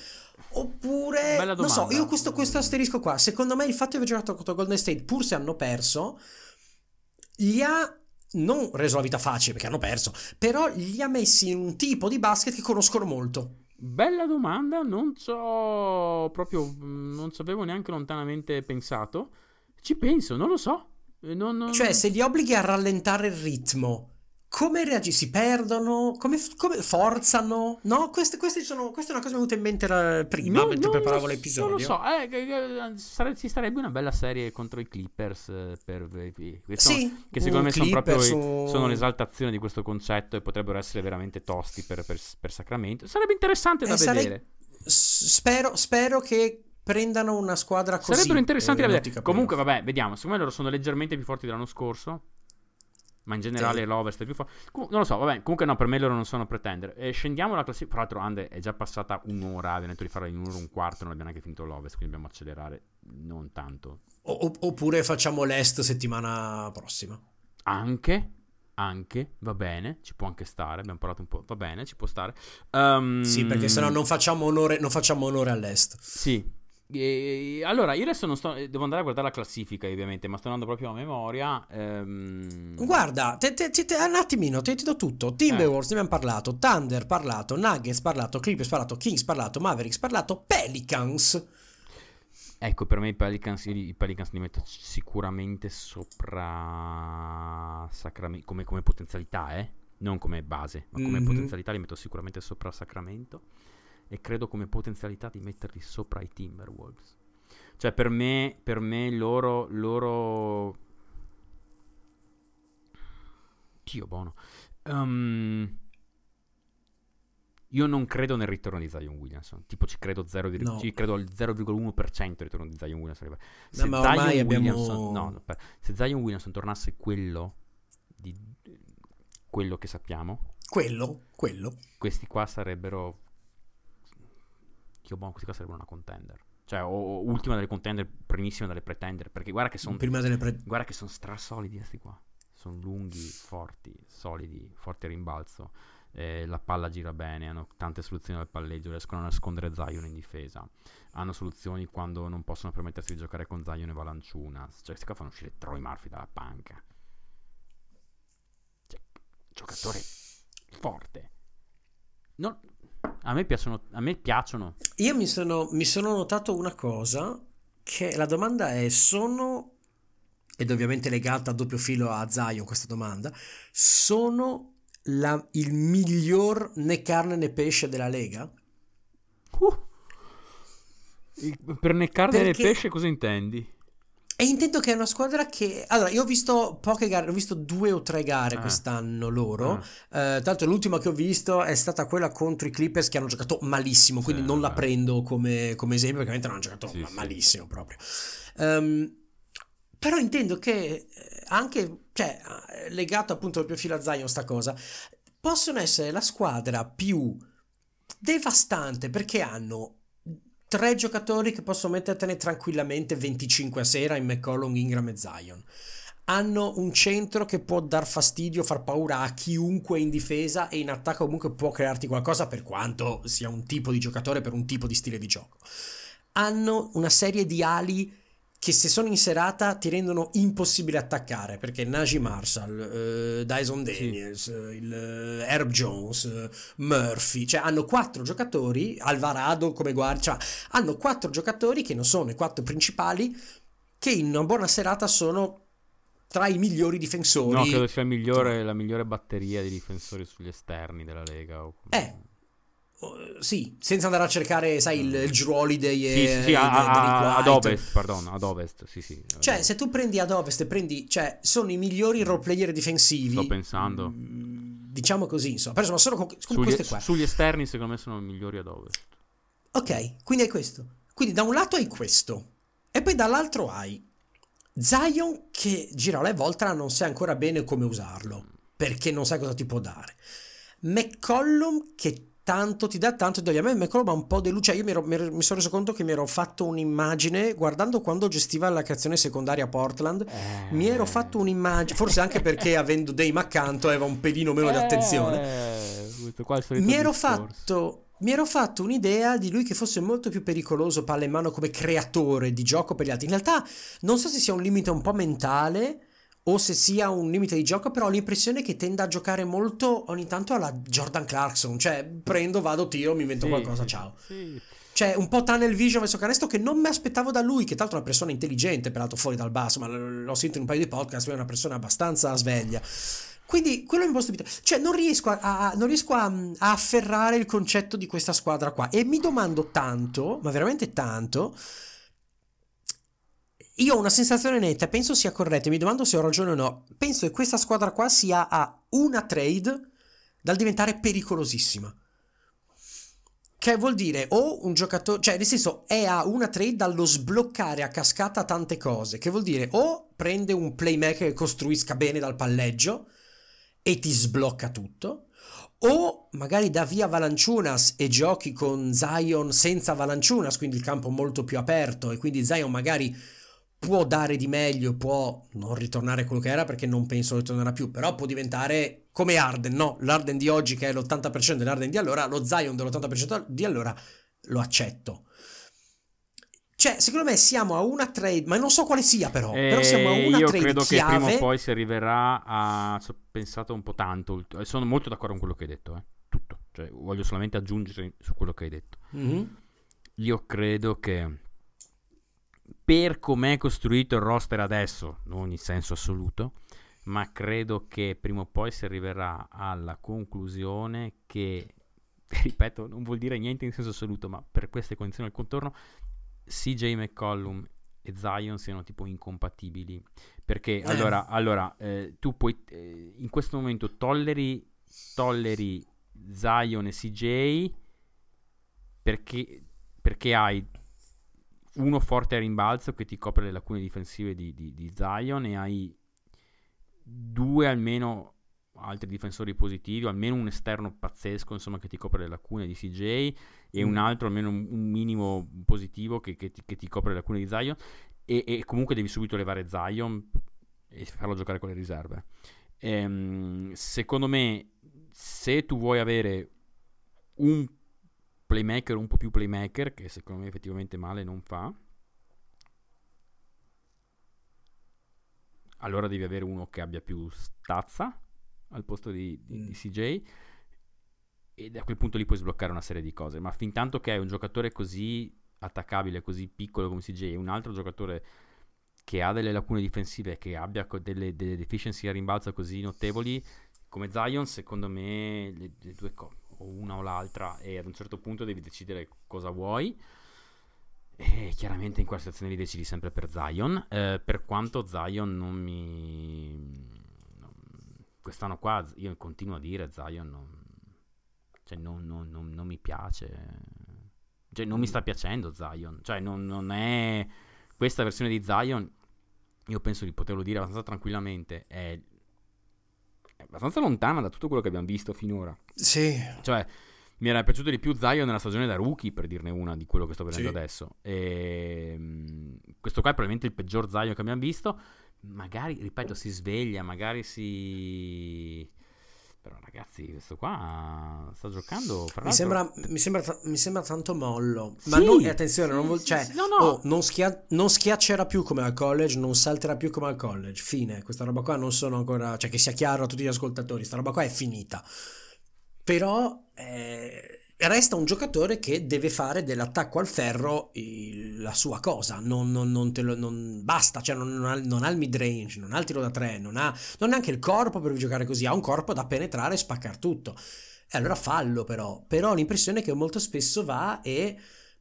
oppure non so, io questo, questo asterisco qua, secondo me il fatto di aver giocato contro Golden State, pur se hanno perso, li ha non reso la vita facile perché hanno perso, però li ha messi in un tipo di basket che conoscono molto. Bella domanda, non so proprio, non ci avevo neanche lontanamente pensato. Ci penso, non lo so. Non, non... Cioè, se li obblighi a rallentare il ritmo come reagiscono? Si perdono? Come, come forzano? No, queste, queste sono, questa è una cosa che mi è venuta in mente prima no, mentre preparavo l'episodio. Non lo so, eh, eh, sare, ci sarebbe una bella serie contro i Clippers eh, per, questo, sì, che secondo me sono proprio su... sono l'esaltazione di questo concetto e potrebbero essere veramente tosti per, per, per Sacramento. Sarebbe interessante da eh, vedere. Sarei... Spero, spero che prendano una squadra così. Sarebbero interessanti eh, da vedere. Comunque, vabbè, vediamo. Secondo me loro sono leggermente più forti dell'anno scorso. Ma in generale Sì. l'Ovest è più forte. Comu- non lo so, vabbè. Comunque, no, per me loro non sono pretender. E scendiamo la classifica. Tra l'altro, Ande è già passata un'ora. Abbiamo detto di farla in un'ora e un quarto. Non abbiamo neanche finito l'Ovest. Quindi dobbiamo accelerare. Non tanto. O- oppure facciamo l'Est settimana prossima. Anche. Anche, va bene, ci può anche stare, abbiamo parlato un po', va bene, ci può stare. Ehm, Sì, perché sennò non facciamo onore, non facciamo onore all'Est. Sì. E- allora, io adesso non sto. Devo andare a guardare la classifica, ovviamente, ma sto andando proprio a memoria. ehm, Guarda, te, te- te- un attimino, ti, do tutto. Timberwolves, ne abbiamo parlato. Thunder, parlato. Nuggets, parlato. Clippers, parlato. Kings, parlato. Mavericks, parlato. Pelicans. Ecco, per me i Pelicans, i Pelicans li metto sicuramente sopra Sacramento, come, come potenzialità, eh? Non come base, ma come Mhm. potenzialità li metto sicuramente sopra Sacramento. E credo come potenzialità di metterli sopra i Timberwolves. Cioè, per me, per me loro, loro... Dio buono. Ehm, io non credo nel ritorno di Zion Williamson. Tipo, ci credo, 0, No. ci credo al 0,1% il ritorno di Zion Williamson. Se No, Zion abbiamo- Williamson, no, no, se Zion Williamson tornasse quello di quello che sappiamo, Quello, quello. questi qua sarebbero Dio buono, questi qua sarebbero una contender. Cioè, o, ultima delle contender, primissima delle pretender, perché guarda che sono Prima delle pre- guarda che sono strasolidi questi qua. Sono lunghi, forti, solidi, forti a rimbalzo. Eh, la palla gira bene, hanno tante soluzioni al palleggio, riescono a nascondere Zion in difesa. Hanno soluzioni quando non possono permettersi di giocare con Zion e Valanciunas. Cioè, questi qua fanno uscire Troy Murphy dalla panca. Cioè, giocatore forte. Non- a me piacciono. A me piacciono. Io mi sono, mi sono notato una cosa, che la domanda è, sono, ed ovviamente legata a doppio filo a Zion questa domanda, sono la- il miglior né carne né pesce della Lega? Uh. Per né carne né Perché- pesce cosa intendi? E intendo che è una squadra che... Allora, io ho visto poche gare, ho visto due o tre gare Ah. quest'anno loro. Ah. Eh, l'altro l'ultima che ho visto è stata quella contro i Clippers che hanno giocato malissimo, quindi Sì, non la prendo come, come esempio perché veramente non hanno giocato Sì, ma- sì. malissimo proprio. Ehm, però intendo che eh, anche, cioè, eh, legato appunto al profilo a Zion sta cosa, possono essere la squadra più devastante perché hanno tre giocatori che possono mettertene tranquillamente 25 a sera in McCollum, Ingram e Zion. Hanno un centro che può dar fastidio, far paura a chiunque in difesa e in attacco comunque può crearti qualcosa per quanto sia un tipo di giocatore per un tipo di stile di gioco. Hanno una serie di ali che se sono in serata ti rendono impossibile attaccare perché Najee Marshall, eh, Dyson Sì. Daniels, eh, il, eh, Herb Jones, eh, Murphy, cioè hanno quattro giocatori, Alvarado come guardia, cioè hanno quattro giocatori che non sono i quattro principali che in una buona serata sono tra i migliori difensori. No, credo sia migliore- la migliore batteria di difensori sugli esterni della Lega. o- Eh, sì, senza andare a cercare, sai, il, il Drew Holiday e Sì, sì, sì, e a- a- Derrick ad ovest, perdono, ad ovest, sì, sì. Cioè, se tu prendi ad ovest e prendi, cioè, sono i migliori role player difensivi. Sto pensando. Mm, Diciamo così, insomma. Però sono con, con Sugli, queste qua. sugli esterni, secondo me, sono i migliori ad ovest. Ok, quindi hai questo. Quindi da un lato hai questo. E poi dall'altro hai Zion che gira alle Voltra non sai ancora bene come usarlo. Perché non sai cosa ti può dare. McCollum che tanto ti dà tanto toglie. A me McCollum ha un po' deluso. Cioè io mi, ero- mi mi sono reso conto che mi ero fatto un'immagine guardando quando gestiva la creazione secondaria a Portland. Mi ero fatto un'immagine, forse anche perché avendo Dame accanto aveva un pelino meno di attenzione. Eh, Mi ero, fatto, mi ero fatto un'idea di lui che fosse molto più pericoloso palla in mano come creatore di gioco per gli altri. In realtà non so se sia un limite un po' mentale o se sia un limite di gioco, però ho l'impressione che tenda a giocare molto ogni tanto alla Jordan Clarkson, cioè prendo, vado, tiro, mi invento Sì, qualcosa, ciao. sì. Cioè un po' tunnel vision verso canestro che non mi aspettavo da lui, che tra l'altro è una persona intelligente, peraltro fuori dal basso, ma l'ho sentito in un paio di podcast, lui è una persona abbastanza sveglia. Quindi quello mi può stupire. Cioè non riesco, a, a- non riesco a, a afferrare il concetto di questa squadra qua e mi domando tanto, ma veramente tanto, io ho una sensazione netta, penso sia corretta, mi domando se ho ragione o no. Penso che questa squadra qua sia a una trade dal diventare pericolosissima. Che vuol dire o un giocatore, cioè nel senso è a una trade dallo sbloccare a cascata tante cose, che vuol dire o prende un playmaker che costruisca bene dal palleggio e ti sblocca tutto, o magari dà via Valanciunas e giochi con Zion senza Valanciunas, quindi il campo molto più aperto e quindi Zion magari può dare di meglio, può non ritornare quello che era perché non penso ritornerà più, però può diventare come Arden, no? L'Arden di oggi che è l'80% dell'Arden di allora, lo Zion dell'80% di allora lo accetto. Cioè, secondo me siamo a una trade, ma non so quale sia però, eh, però siamo a una io trade credo chiave. che prima o poi si arriverà a... ci ho pensato un po' tanto, sono molto d'accordo con quello che hai detto, eh. tutto, cioè voglio solamente aggiungere su quello che hai detto. Mm-hmm. Io credo che per com'è costruito il roster adesso, non in senso assoluto, ma credo che prima o poi si arriverà alla conclusione che, ripeto, non vuol dire niente in senso assoluto, ma per queste condizioni al contorno, CJ McCollum e Zion siano tipo incompatibili. Perché eh. allora, allora eh, tu puoi, eh, in questo momento tolleri, tolleri Zion e CJ perché, perché hai uno forte a rimbalzo che ti copre le lacune difensive di, di, di Zion e hai due almeno altri difensori positivi, o almeno un esterno pazzesco insomma, che ti copre le lacune di CJ e mm. un altro almeno un, un minimo positivo che, che, ti, che, ti, copre le lacune di Zion e, e, comunque devi subito levare Zion e farlo giocare con le riserve. Ehm, secondo me se tu vuoi avere un playmaker un po' più playmaker, che secondo me effettivamente male non fa. Allora devi avere uno che abbia più stazza al posto di, di, mm. di CJ e da quel punto lì puoi sbloccare una serie di cose. Ma fin tanto che hai un giocatore così attaccabile, così piccolo come CJ e un altro giocatore che ha delle lacune difensive, che abbia delle, delle deficiency a rimbalzo così notevoli come Zion, secondo me le, le due cose o una o l'altra e ad un certo punto devi decidere cosa vuoi. E chiaramente in quella situazione lì decidi sempre per Zion. Eh, per quanto Zion non mi. Quest'anno qua io continuo a dire Zion non, cioè non, non, non, mi piace. Cioè non mi sta piacendo Zion. Cioè non è. Questa versione di Zion, io penso di poterlo dire abbastanza tranquillamente, è è abbastanza lontana da tutto quello che abbiamo visto finora. Sì. Cioè, mi era piaciuto di più Zion nella stagione da rookie, per dirne una, di quello che sto vedendo sì. adesso. E, ehm, questo qua è probabilmente il peggior Zion che abbiamo visto. Magari, ripeto, si sveglia, magari si... Però ragazzi, questo qua sta giocando. Mi sembra, mi, sembra, mi, sembra, tanto mollo. Sì, Ma non, attenzione, sì, non, cioè, sì, no, no. Oh, non, schia, non, schiaccerà più come al college, non salterà più come al college. Fine. Questa roba qua non sono ancora. Cioè, che sia chiaro a tutti gli ascoltatori, questa roba qua è finita. Però. Eh, resta un giocatore che deve fare dell'attacco al ferro il, la sua cosa, non, non, non, lo, non basta, cioè non, ha, non, ha, il mid range, non ha il tiro da tre, non ha, non ha neanche il corpo per giocare così, ha un corpo da penetrare e spaccare tutto. E allora fallo però, però ho l'impressione che molto spesso va e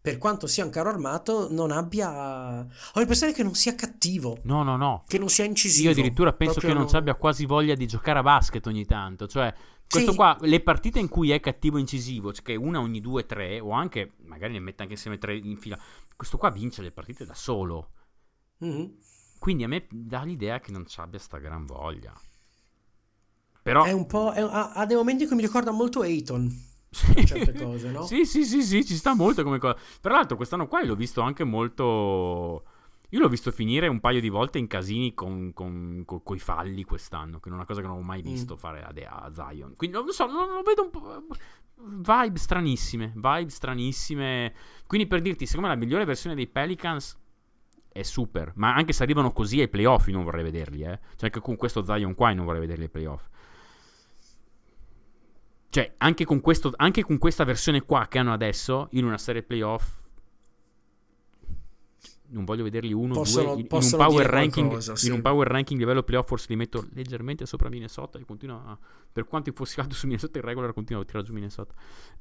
per quanto sia un carro armato, non abbia. Ho l'impressione che non sia cattivo. No, no, no. Che non sia incisivo. Io addirittura penso che non non... abbia quasi voglia di giocare a basket ogni tanto. Cioè, questo sì. qua, le partite in cui è cattivo incisivo, cioè che una ogni due, tre, o anche magari ne mette anche insieme tre in fila, questo qua vince le partite da solo. Mm-hmm. Quindi a me dà l'idea che non ci abbia sta gran voglia. Però... È un po'. È, ha, ha, dei momenti in cui mi ricorda molto Ayton. Sì. Certe cose, no? sì, sì, sì, sì, ci sta molto come cosa. Tra l'altro, quest'anno qua l'ho visto anche molto io l'ho visto finire un paio di volte in casini con, con, con, con i falli quest'anno, che è una cosa che non ho mai mm. visto mm. fare a, a, Zion. Quindi non so, lo vedo un po'. Vibe stranissime, vibe stranissime. Quindi per dirti, secondo me la migliore versione dei Pelicans è super. Ma anche se arrivano così ai playoff, io non vorrei vederli, eh. Cioè, anche con questo Zion qua, io non vorrei vederli ai playoff. Cioè, anche con, questo, anche con questa versione qua che hanno adesso, in una serie playoff non voglio vederli uno, possono, due, in, in, un power ranking, qualcosa, sì. in un power ranking livello playoff forse li metto leggermente sopra Minnesota e continua a, per quanto fossi alto su Minnesota in regular continuo a tirare giù Minnesota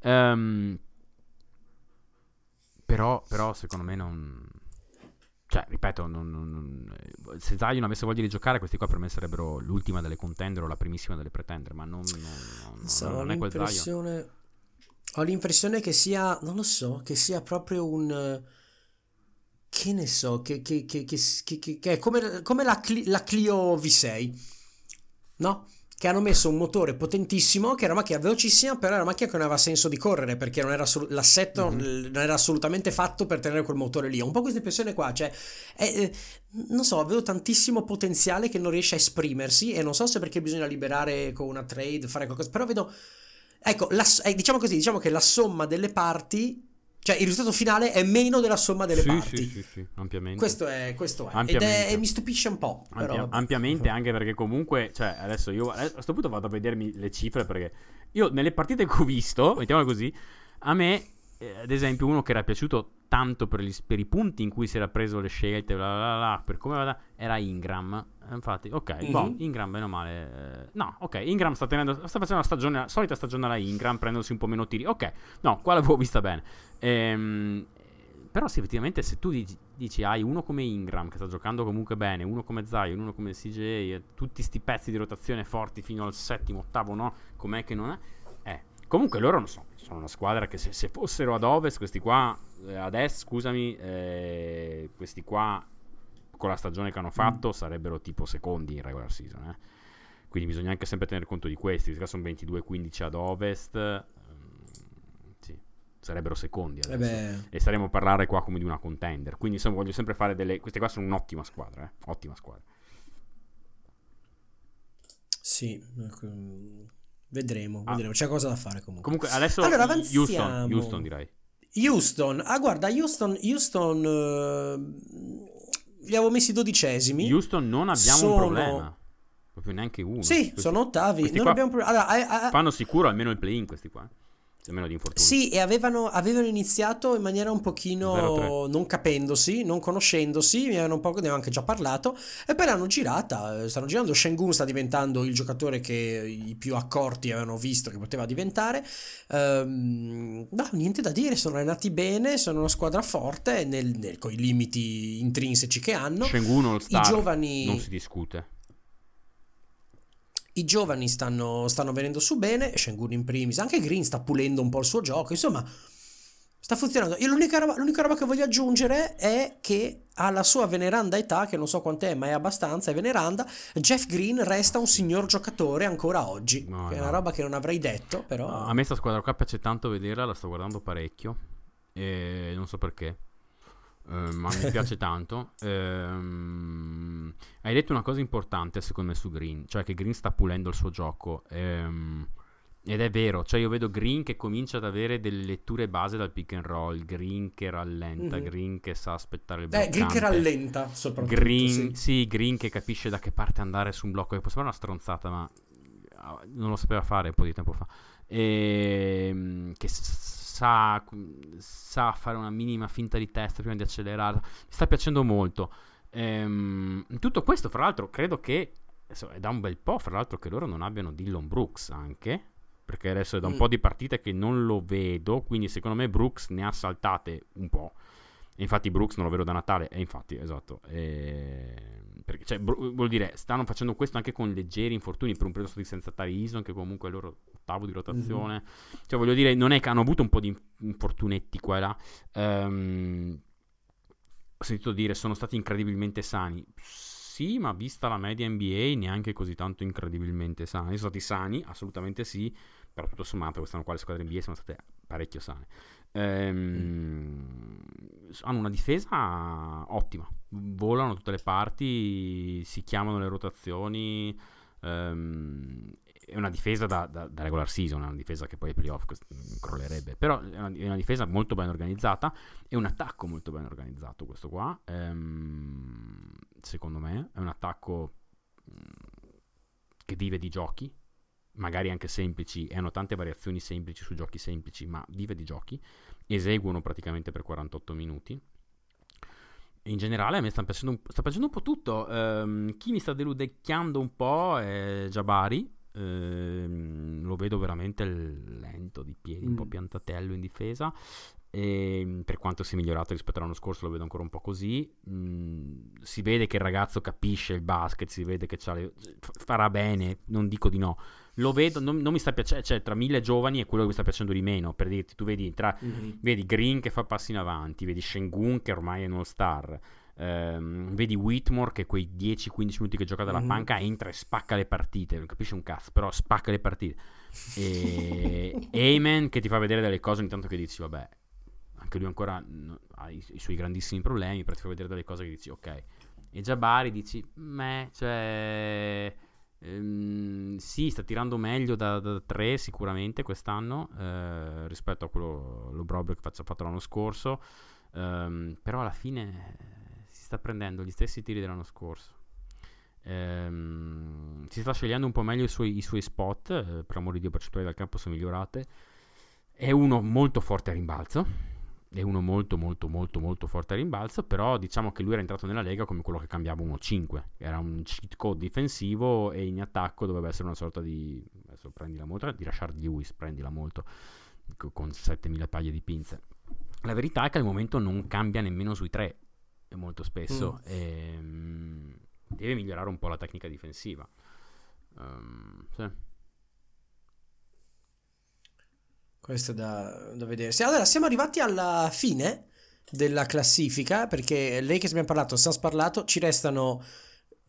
um, però, però secondo me non cioè ripeto non, non, se Zion avesse voglia di giocare questi qua per me sarebbero l'ultima delle contender o la primissima delle pretender ma non, non, non, non è quel Zion Ho l'impressione che sia, non lo so, che sia proprio un... Che ne so, che, che, che, che è come, come la, la Clio V6, no? che hanno messo un motore potentissimo, che era una macchina velocissima, però era una macchina che non aveva senso di correre, perché non era assolut- l'assetto mm-hmm. non era assolutamente fatto per tenere quel motore lì. Ho un po' questa impressione qua, cioè, è, eh, non so, avevo tantissimo potenziale che non riesce a esprimersi e non so se perché bisogna liberare con una trade, fare qualcosa, però vedo... Ecco, la, eh, diciamo così, diciamo che la somma delle parti cioè, il risultato finale è meno della somma delle sì, parti. Sì, sì, sì, ampiamente. Questo è, questo è. Ed è, e mi stupisce un po'. Ampia, ampiamente, anche perché comunque, cioè, adesso io a questo punto vado a vedermi le cifre perché io nelle partite che ho visto, mettiamola così, a me, eh, ad esempio, uno che era piaciuto tanto per, gli, per, i punti in cui si era preso le scelte, bla bla bla, per come vada, era Ingram. Infatti, ok, mm-hmm. boh, Ingram bene o male. Eh, no, ok, Ingram sta, tenendo, sta facendo la stagione, la solita stagione alla Ingram, prendendosi un po' meno tiri. Ok, no, qua l'avevo vista bene. Ehm, però sì, effettivamente se tu dici, dici, hai uno come Ingram che sta giocando comunque bene, uno come Zion, uno come CJ, tutti sti pezzi di rotazione forti fino al settimo, ottavo, no? Com'è che non è? Eh, comunque loro non so, sono una squadra che se, se fossero ad ovest, questi qua, eh, ad est, scusami, eh, questi qua con la stagione che hanno fatto sarebbero tipo secondi in regular season, eh. Quindi bisogna anche sempre tenere conto di questi, questi sono 22-15 ad ovest, sarebbero secondi eh adesso. e staremo a parlare qua come di una contender. Quindi insomma voglio sempre fare delle... Queste qua sono un'ottima squadra, eh? ottima squadra. Sì, vedremo, ah. vedremo. C'è cosa da fare comunque. Comunque adesso allora, Houston, Houston direi. Houston, ah guarda, Houston, Houston uh, li avevo messi dodicesimi. Houston non abbiamo sono... un problema. Proprio neanche uno. Sì, questi, sono ottavi. Non abbiamo pro... allora, a, a... Fanno sicuro almeno il play-in questi qua meno di infortuni. Sì, e avevano, avevano, iniziato in maniera un pochino non capendosi, non conoscendosi, mi avevano un po', ne avevo anche già parlato, e poi l'hanno girata, stanno girando, Shengun sta diventando il giocatore che i più accorti avevano visto che poteva diventare, um, no, niente da dire, sono allenati bene, sono una squadra forte nel, nel, con i limiti intrinseci che hanno. Shengun All-Star, I giovani... non si discute. I giovani stanno, stanno venendo su bene, Shengun in primis, anche Green sta pulendo un po' il suo gioco, insomma sta funzionando. Io l'unica roba, l'unica roba, che voglio aggiungere è che alla sua veneranda età, che non so quant'è, ma è abbastanza, è veneranda, Jeff Green resta un signor giocatore ancora oggi. No, che no. è una roba che non avrei detto, però... A me sta squadra qua piace tanto vederla, la sto guardando parecchio e non so perché. Uh, ma mi piace tanto. Um, hai detto una cosa importante secondo me su Green, cioè che Green sta pulendo il suo gioco. Um, ed è vero, cioè io vedo Green che comincia ad avere delle letture base dal pick and roll, Green che rallenta, mm-hmm. Green che sa aspettare il blocco. Eh, Green che rallenta soprattutto. Green, sì. sì. Green che capisce da che parte andare su un blocco, che può sembrare una stronzata, ma ah, non lo sapeva fare un po' di tempo fa. E, ehm, che sa, sa fare una minima finta di testa prima di accelerare. Mi sta piacendo molto. Ehm, tutto questo, fra l'altro, credo che adesso, è da un bel po', fra l'altro, che loro non abbiano Dillon Brooks anche. Perché adesso è da un mm. po' di partite che non lo vedo. Quindi, secondo me, Brooks ne ha saltate un po'. E infatti, Brooks non lo vedo da Natale. E infatti, esatto. E perché, cioè, vuol dire, stanno facendo questo anche con leggeri infortuni per un periodo di senza Tarison, che comunque loro ottavo di rotazione. Mm-hmm. Cioè, voglio dire, non è che hanno avuto un po' di infortunetti qua e là. Um, ho sentito dire, sono stati incredibilmente sani. Sì, ma vista la media NBA, neanche così tanto incredibilmente sani. Sono stati sani, assolutamente sì, però tutto sommato quest'anno qua le squadre NBA sono state parecchio sane. Ehm, hanno una difesa ottima, volano tutte le parti, si chiamano le rotazioni. Ehm, è una difesa da, da, da, regular season, è una difesa che poi ai playoff crollerebbe, però è una, è una, difesa molto ben organizzata e un attacco molto ben organizzato questo qua, ehm, secondo me, è un attacco che vive di giochi, magari anche semplici, e hanno tante variazioni semplici su giochi semplici, ma vive di giochi, eseguono praticamente per 48 minuti. in generale a me sta piacendo un, sta piacendo un po' tutto. Um, chi mi sta deludecchiando un po' è Jabari. Um, lo vedo veramente lento di piedi, mm. un po' mm. piantatello in difesa. e per quanto sia migliorato rispetto all'anno scorso lo vedo ancora un po' così. Mm, si vede che il ragazzo capisce il basket, si vede che le, farà bene, non dico di no. Lo vedo, non, non mi sta piacendo, cioè tra mille giovani è quello che mi sta piacendo di meno, per dirti, tu vedi, tra, mm-hmm. vedi Green che fa passi in avanti, vedi Shengun che ormai è uno star. Um, vedi Whitmore che quei 10-15 minuti che gioca dalla mm-hmm. panca entra e spacca le partite, non capisce un cazzo, però spacca le partite. E Amen che ti fa vedere delle cose ogni tanto che dici, vabbè, anche lui ancora no, ha i, i, suoi grandissimi problemi, però ti fa vedere delle cose che dici, ok. E Jabari dici, me, cioè... Ehm, sì, sta tirando meglio da, da 3 sicuramente quest'anno eh, rispetto a quello lo Brobber che ha fatto l'anno scorso. Um, però alla fine sta prendendo gli stessi tiri dell'anno scorso. Um, si sta scegliendo un po' meglio i suoi, i suoi spot, eh, per amore di Dio percentuali dal campo sono migliorate. È uno molto forte a rimbalzo è uno molto molto molto molto forte a rimbalzo, però diciamo che lui era entrato nella Lega come quello che cambiava 1-5, era un cheat code difensivo e in attacco doveva essere una sorta di, adesso prendila molto, di Rashard Lewis, prendila molto, con 7000 paglie di pinze. La verità è che al momento non cambia nemmeno sui tre, molto spesso, mm. e, um, deve migliorare un po' la tecnica difensiva. Um, sì. Questo è da, da vedersi. Allora, siamo arrivati alla fine della classifica perché lei che abbiamo parlato, Sans parlato, ci restano...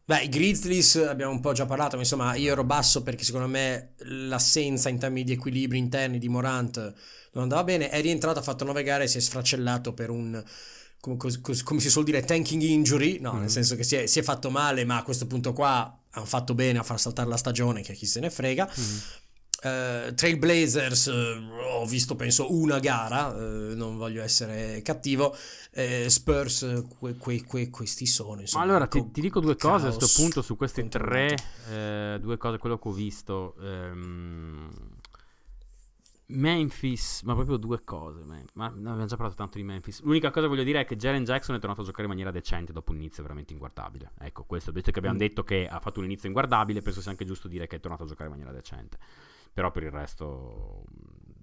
Beh, i Grizzlies abbiamo un po' già parlato, ma insomma io ero basso perché secondo me l'assenza in termini di equilibri interni di Morant non andava bene. È rientrato, ha fatto nove gare e si è sfracellato per un... Come, come, come si suol dire, tanking injury, no, mm. nel senso che si è, si è, fatto male, ma a questo punto qua hanno fatto bene a far saltare la stagione, che chi se ne frega. Mm. Uh, Trailblazers uh, ho visto penso una gara, uh, non voglio essere cattivo, Spurs que, que, que, questi sono. Insomma, allora ti, ti, dico due cose a questo punto su questi tre, due cose, quello che ho visto. Um, Memphis, ma proprio due cose. Ma abbiamo già parlato tanto di Memphis. L'unica cosa che voglio dire è che Jaren Jackson è tornato a giocare in maniera decente dopo un inizio veramente inguardabile. Ecco, questo, visto che abbiamo mm. detto che ha fatto un inizio inguardabile, penso sia anche giusto dire che è tornato a giocare in maniera decente però per il resto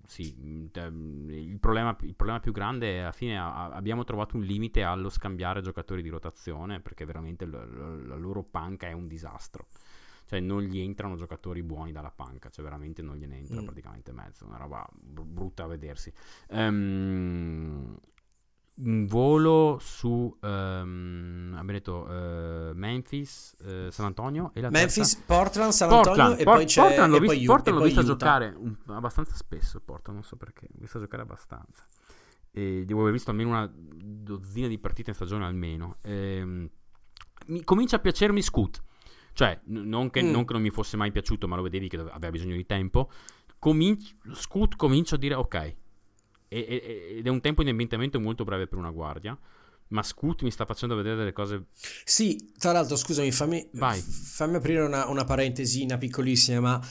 sì, mm, mm, il problema, il problema, più grande è alla fine abbiamo trovato un limite allo scambiare giocatori di rotazione perché veramente la, la loro panca è un disastro. Cioè non gli entrano giocatori buoni dalla panca, cioè veramente non gliene entra mm. praticamente mezzo, una roba brutta a vedersi. Um, un volo su um, abbiamo detto uh, Memphis, uh, San Antonio e la Memphis, terza... Portland, San Antonio Portland, e Por- poi c'è Portland l'ho, visto, poi, Portland l'ho vista giocare un, abbastanza spesso Portland, non so perché, l'ho vista giocare abbastanza. E devo aver visto almeno una dozzina di partite in stagione almeno. E, mi comincia a piacermi Scoot cioè non, che, mm. non, che, non mi fosse mai piaciuto ma lo vedevi che aveva bisogno di tempo Cominci- Scoot comincio a dire ok ed è un tempo di ambientamento molto breve per una guardia. Ma Scoot mi sta facendo vedere delle cose. Sì, tra l'altro, scusami, fammi, fammi aprire una, una parentesina piccolissima. Ma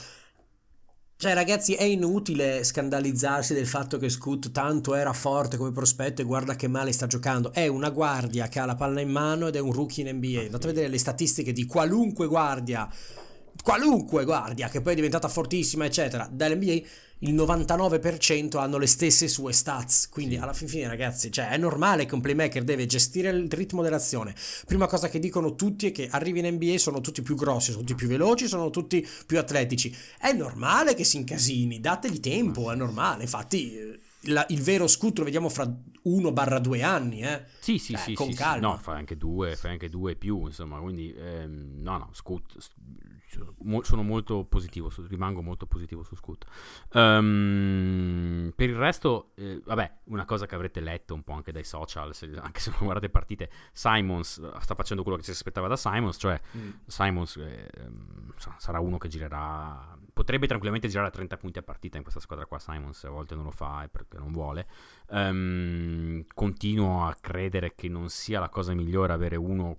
cioè, ragazzi, è inutile scandalizzarsi del fatto che Scoot tanto era forte come prospetto e guarda che male sta giocando. È una guardia che ha la palla in mano ed è un rookie in NBA. Andate a vedere le statistiche di qualunque guardia, qualunque guardia che poi è diventata fortissima, eccetera, dall'NBA il 99% hanno le stesse sue stats. Quindi alla fin fine, ragazzi, cioè, è normale che un playmaker deve gestire il ritmo dell'azione. Prima cosa che dicono tutti è che arrivi in NBA sono tutti più grossi, sono tutti più veloci, sono tutti più atletici. È normale che si incasini, dategli tempo, è normale. Infatti. La, il vero scoot lo vediamo fra 1-2 anni, eh? Sì, sì, eh, sì. Con sì, calma. Sì. No, fai anche due, fai anche due più, insomma, quindi ehm, no, no, scoot sono molto positivo, rimango molto positivo su Scoot. Um, per il resto, eh, vabbè, una cosa che avrete letto un po' anche dai social, se, anche se non guardate partite, Simons eh, sta facendo quello che ci si aspettava da Simons, cioè mm. Simons eh, sarà uno che girerà, potrebbe tranquillamente girare a 30 punti a partita in questa squadra qua, Simons a volte non lo fa perché non vuole. Um, continuo a credere che non sia la cosa migliore avere uno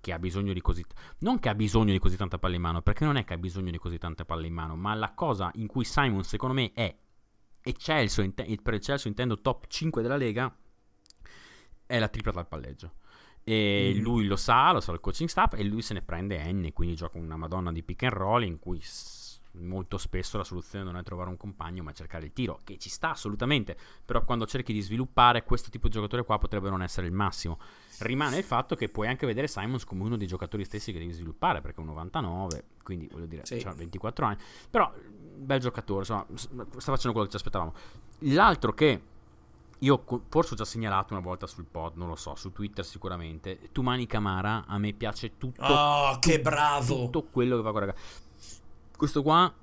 che ha bisogno di così non che ha bisogno di così tanta palla in mano, perché non è che ha bisogno di così tanta palla in mano, ma la cosa in cui Simon secondo me è eccelso, per eccelso intendo top 5 della Lega è la tripla dal palleggio. E mm. lui lo sa, lo sa il coaching staff e lui se ne prende N, quindi gioca una madonna di pick and roll in cui molto spesso la soluzione non è trovare un compagno ma cercare il tiro, che ci sta assolutamente, però quando cerchi di sviluppare questo tipo di giocatore qua potrebbe non essere il massimo. Rimane il fatto che puoi anche vedere Simons come uno dei giocatori stessi che devi sviluppare, perché è un 99, quindi voglio dire, sì. ha 24 anni, però bel giocatore, insomma, sta facendo quello che ci aspettavamo. L'altro che io forse ho già segnalato una volta sul pod, non lo so, su Twitter sicuramente. Tumani Camara, a me piace tutto. Oh, che bravo! Tutto quello che fa con ragazzi. Questo qua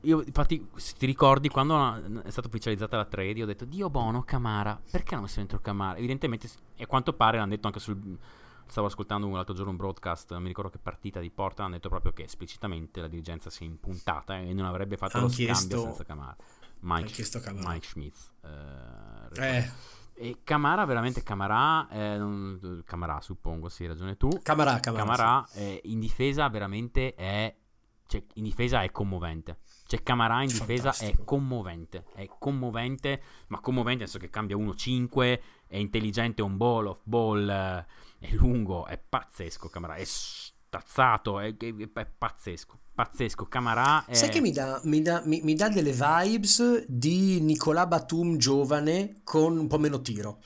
io, infatti, se ti ricordi, quando è stata ufficializzata la trade, ho detto: Dio buono, Camara. Perché non si dentro Camara? Evidentemente, e a quanto pare l'hanno detto anche sul. Stavo ascoltando l'altro giorno un broadcast, non mi ricordo che partita di Porta, hanno detto proprio che esplicitamente la dirigenza si è impuntata e non avrebbe fatto lo scambio senza Camara. Mike, Mike Schmidt. Eh, eh. E Camara, veramente Camara, eh, Camara suppongo, sì, hai ragione tu. Camara, Camara. Camara sì. eh, in difesa veramente è, cioè, in difesa è commovente. Cioè Camara in difesa Fantastico. è commovente, è commovente, ma commovente nel senso che cambia 1-5, è intelligente on ball, off ball, eh, è lungo, è pazzesco Camara, è stazzato, è, è, è pazzesco pazzesco. Camarà è... Sai che mi dà, mi, dà, mi, mi dà, delle vibes di Nicolà Batum giovane con un po' meno tiro.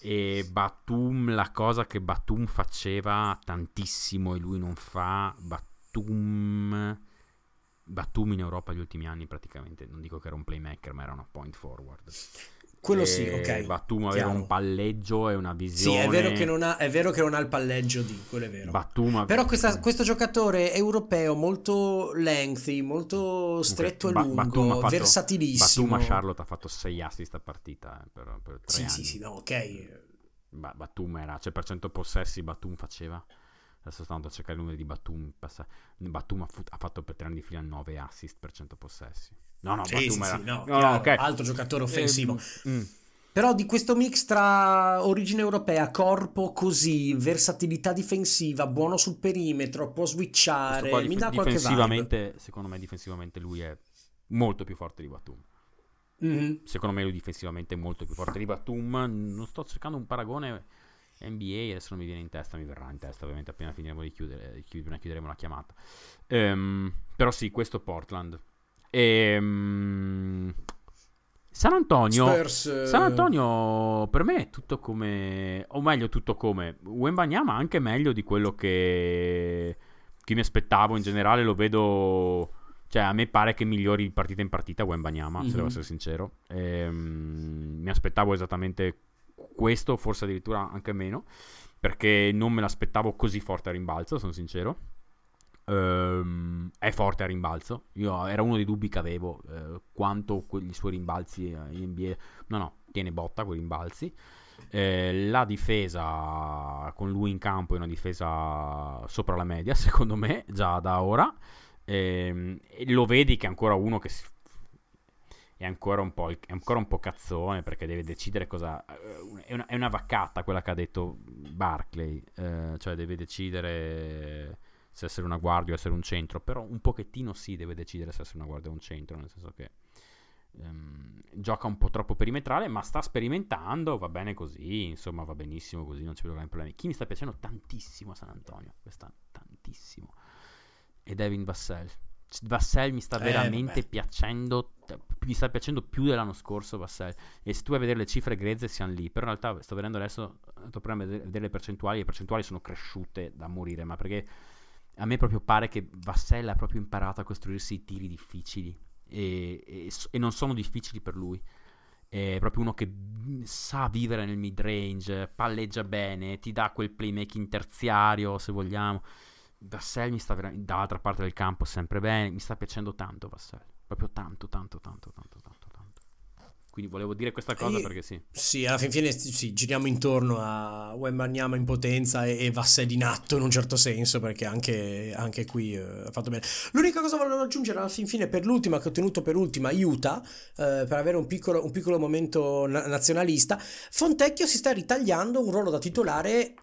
E Batum, la cosa che Batum faceva tantissimo e lui non fa, Batum... Batum in Europa gli ultimi anni praticamente, non dico che era un playmaker, ma era una point forward. Quello sì, ok. Batum aveva un palleggio e una visione. Sì, è vero che non ha, vero che non ha il palleggio di quello è vero. Batum Però questa, questo giocatore europeo molto lengthy, molto stretto okay. e lungo, Batum fatto, versatilissimo. Batum a Charlotte ha fatto 6 assist a partita eh, per, per sì, anni. Sì, sì, no, ok. Ba- Batum era, cioè per cento possessi Batum faceva. Adesso sto andando a cercare i numeri di Batum. Batum ha, fu- ha fatto per 3 anni di fila 9 assist per 100 possessi. No, no, sì, sì, era... sì, no, no, no okay. altro giocatore offensivo. Eh, mm. Però di questo mix tra origine europea, corpo così, versatilità difensiva, buono sul perimetro, può switchare, dif- mi dà qualche difensivamente, Secondo me difensivamente lui è molto più forte di Batum. Mm-hmm. Secondo me lui difensivamente è molto più forte di Batum. Non sto cercando un paragone NBA, adesso non mi viene in testa, mi verrà in testa ovviamente appena finiremo di chiudere, appena chiuderemo la chiamata. Um, però sì, questo Portland e, um, San Antonio, Spurs, San Antonio per me è tutto come, o meglio tutto come, Wembanyama anche meglio di quello che, che mi aspettavo in generale, lo vedo, cioè a me pare che migliori di partita in partita Wembanyama, mm-hmm. se devo mhm. essere sincero, e, um, mi aspettavo esattamente questo, forse addirittura anche meno, perché non me l'aspettavo così forte a rimbalzo, sono sincero. Um, è forte a rimbalzo. Io era uno dei dubbi che avevo eh, quanto i suoi rimbalzi in NBA. No, no, tiene botta quei rimbalzi. Eh, la difesa con lui in campo è una difesa sopra la media, secondo me, già da ora. Eh, lo vedi che è ancora uno che si, è, ancora un po', è ancora un po' cazzone perché deve decidere cosa. Eh, è una, è una vaccata quella che ha detto Barclay, eh, cioè deve decidere se essere una guardia o essere un centro, però un pochettino sì deve decidere se essere una guardia o un centro, nel senso che um, gioca un po' troppo perimetrale, ma sta sperimentando, va bene così, insomma va benissimo così, non ci vedo grandi problemi. Chi mi sta piacendo tantissimo a San Antonio, quest'anno, tantissimo, è Devin Vassell. Vassell mi sta eh, veramente vabbè. piacendo, mi sta piacendo più dell'anno scorso Vassell. E se tu vai a vedere le cifre grezze siamo lì, però in realtà sto vedendo adesso, sto provando a vedere le percentuali, le percentuali sono cresciute da morire, ma perché a me proprio pare che Vassell ha proprio imparato a costruirsi i tiri difficili e, e, e, non sono difficili per lui. È proprio uno che sa vivere nel mid range, palleggia bene, ti dà quel playmaking terziario se vogliamo. Vassell mi sta veramente dall'altra parte del campo sempre bene, mi sta piacendo tanto Vassell, proprio tanto, tanto, tanto, tanto, tanto. Quindi volevo dire questa cosa e, perché sì. Sì, alla fin fine sì, giriamo intorno a Wembanyama in potenza e, e Vassell in atto in un certo senso perché anche, anche qui eh, ha fatto bene. L'unica cosa che volevo aggiungere alla fin fine per l'ultima che ho tenuto per ultima, Utah, eh, per avere un piccolo, un piccolo momento na- nazionalista, Fontecchio si sta ritagliando un ruolo da titolare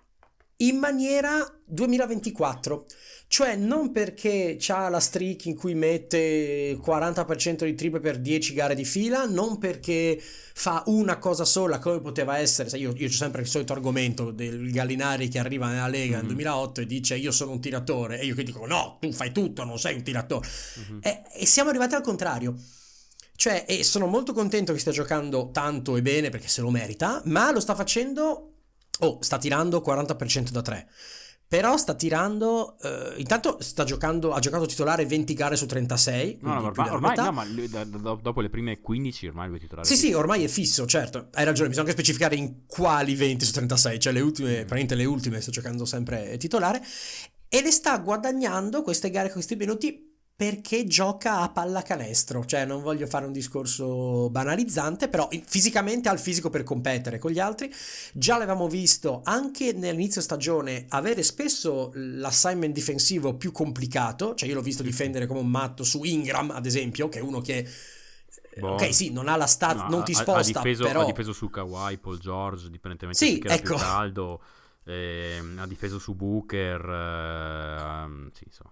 in maniera 2024. Cioè non perché c'ha la streak in cui mette 40% di triple per 10 gare di fila, non perché fa una cosa sola come poteva essere, io, io ho sempre il solito argomento del Gallinari che arriva nella Lega mm-hmm. nel 2008 e dice io sono un tiratore e io che dico no, tu fai tutto, non sei un tiratore. Mm-hmm. E, e siamo arrivati al contrario. Cioè, e sono molto contento che stia giocando tanto e bene perché se lo merita, ma lo sta facendo, oh, sta tirando 40% da 3. Però sta tirando. Uh, intanto sta giocando. Ha giocato titolare 20 gare su 36. No, no, ormai, ormai no, ma lui, da, da, dopo le prime 15 ormai lui è titolare. Sì, sì, ormai è fisso, certo. Hai ragione, bisogna anche specificare in quali 20 su 36. Cioè le ultime, mm. praticamente le ultime sta giocando sempre titolare. E le sta guadagnando queste gare con questi minuti perché gioca a pallacanestro, cioè non voglio fare un discorso banalizzante, però fisicamente ha il fisico per competere con gli altri. Già l'avevamo visto anche nell'inizio stagione avere spesso l'assignment difensivo più complicato, cioè io l'ho visto difendere come un matto su Ingram, ad esempio, che è uno che Boh. Ok, sì, non ha la stat, no, non ti sposta, ha, difeso, però... ha difeso su Kawhi, Paul George, dipendentemente sì, da ecco. caldo, eh, ha difeso su Booker, eh, sì, so.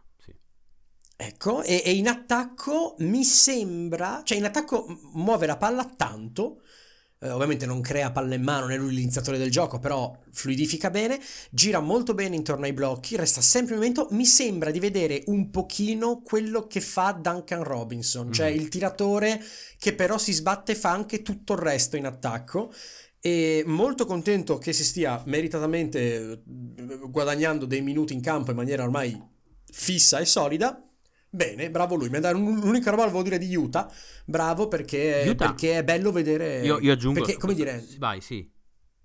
Ecco, e, e, in attacco mi sembra, cioè in attacco muove la palla tanto, eh, ovviamente non crea palla in mano, non è lui l'iniziatore del gioco, però fluidifica bene, gira molto bene intorno ai blocchi, resta sempre in movimento, mi sembra di vedere un pochino quello che fa Duncan Robinson, cioè il tiratore che però si sbatte e fa anche tutto il resto in attacco e molto contento che si stia meritatamente eh, guadagnando dei minuti in campo in maniera ormai fissa e solida Bene, bravo lui. L'unica roba che volevo dire di Utah, bravo perché, Utah. perché è bello vedere. Io, io aggiungo. Perché, come dire. Vai, sì.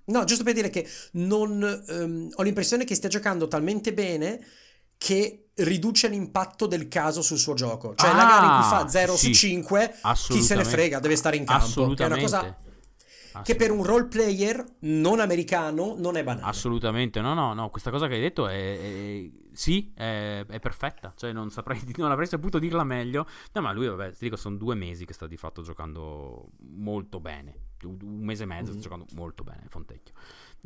No, giusto per dire che non. Um, ho l'impressione che stia giocando talmente bene che riduce l'impatto del caso sul suo gioco. Cioè, ah, la gara in cui fa 0 sì, su 5, chi se ne frega, deve stare in campo. È una cosa che per un role player non americano non è banale. Assolutamente, no, no, no, questa cosa che hai detto è, è sì, è, è, perfetta, cioè non, saprei, non avrei saputo dirla meglio. No, ma lui, vabbè, ti dico, sono due mesi che sta di fatto giocando molto bene. Un mese e mezzo mm-hmm. sta giocando molto bene, Fontecchio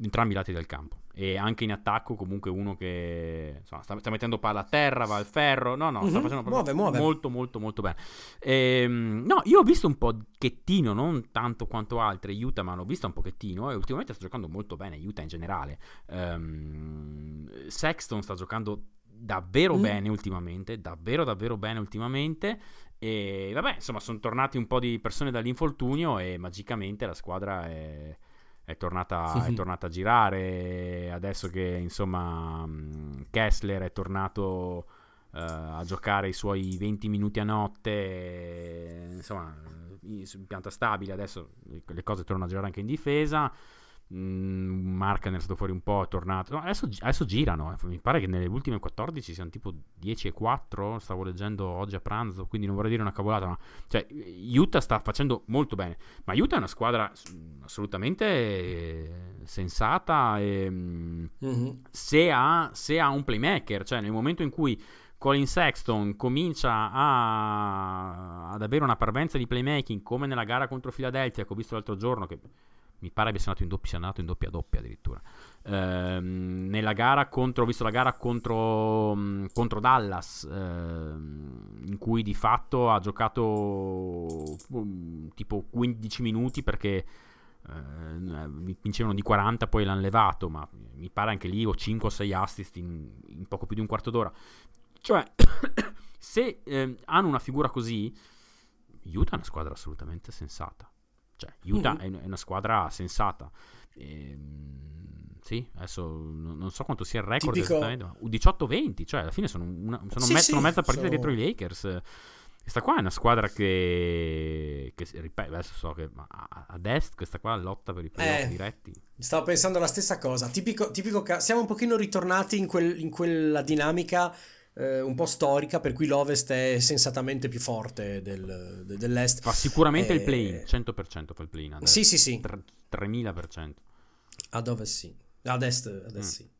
entrambi i lati del campo. E anche in attacco, comunque, uno che insomma, sta, sta, mettendo palla a terra, va al ferro. No, no, mm-hmm. sta mhm. facendo muove, muove. molto, molto, molto bene. Ehm, no, io ho visto un pochettino, non tanto quanto altri, Utah, ma l'ho visto un pochettino. E ultimamente sta giocando molto bene, Utah in generale. Ehm, Sexton sta giocando davvero mm. bene ultimamente, davvero, davvero bene ultimamente. E vabbè, insomma, sono tornati un po' di persone dall'infortunio e magicamente la squadra è è tornata, è tornata a girare. Adesso che insomma mm, Kessler è tornato uh, a giocare i suoi 20 minuti a notte, insomma, in pianta stabile. Adesso le cose tornano a girare anche in difesa. Mm, Marken è stato fuori un po', è tornato. No, adesso, adesso, girano. Eh. Mi pare che nelle ultime 14 siano tipo 10 e 4. Stavo leggendo oggi a pranzo, quindi non vorrei dire una cavolata. Ma cioè, Utah sta facendo molto bene. Ma Utah è una squadra assolutamente sensata. E, mm-hmm. se, ha, se ha un playmaker, cioè nel momento in cui. Colin Sexton comincia a, ad avere una parvenza di playmaking come nella gara contro Philadelphia che ho visto l'altro giorno che mi pare abbia segnato in doppia, sia andato in doppia doppia addirittura. Ehm, nella gara contro, ho visto la gara contro, mm, contro Dallas, ehm, in cui di fatto ha giocato um, tipo 15 minuti perché eh, vincevano di 40, poi l'hanno levato, ma mi pare anche lì o 5 o 6 assist in, in poco più di un quarto d'ora. Cioè, se eh, hanno una figura così, Utah è una squadra assolutamente sensata. Cioè, Utah mm-hmm. è, una squadra sensata. E, ehm, sì, adesso non so quanto sia il record ma 18-20, cioè alla fine sono, una, sono, sì, me- sì, mezza partita sono... dietro i Lakers. Questa qua è una squadra che, che ripeto, adesso so che ad est questa qua lotta per i playoff eh, diretti. Stavo pensando la stessa cosa. Tipico, tipico siamo un pochino ritornati in, quel, in quella dinamica eh, un po' storica, per cui l'Ovest è sensatamente più forte del, de, dell'Est. Fa sicuramente eh, il play-in, 100% fa il play-in. Sì, sì, sì. 3000%. Ad Ovest sì. Adesso, adesso mm. sì.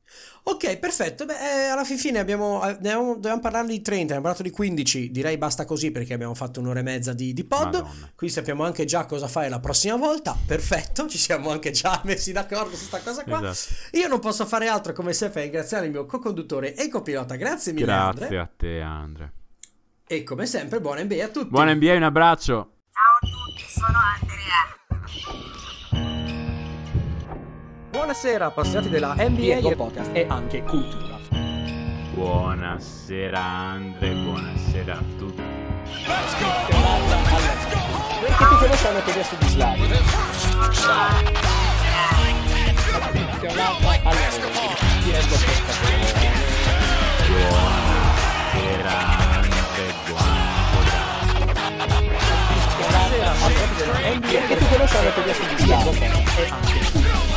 Ok, perfetto. Beh, eh, alla fin fine abbiamo, abbiamo, dovevamo parlare di 30, abbiamo parlato di 15. Direi basta così perché abbiamo fatto un'ora e mezza di, di pod. Madonna. Qui sappiamo anche già cosa fare la prossima volta. Perfetto, ci siamo anche già messi d'accordo su questa cosa qua. Esatto. Io non posso fare altro come sempre ringraziare il mio co-conduttore e copilota. Grazie mille. Grazie Andre. a te, Andre. E come sempre, buona NBA a tutti. Buona NBA, un abbraccio. Ciao a tutti, sono Andrea. Buonasera appassionati della NBA e podcast e anche cultura. Buonasera Andre, buonasera a tutti. Let's go! Che ti conosci hanno chiesto di Slavi. Buonasera Andre, buonasera. Buonasera appassionati della NBA. Che ti conosci hanno chiesto di Slavi.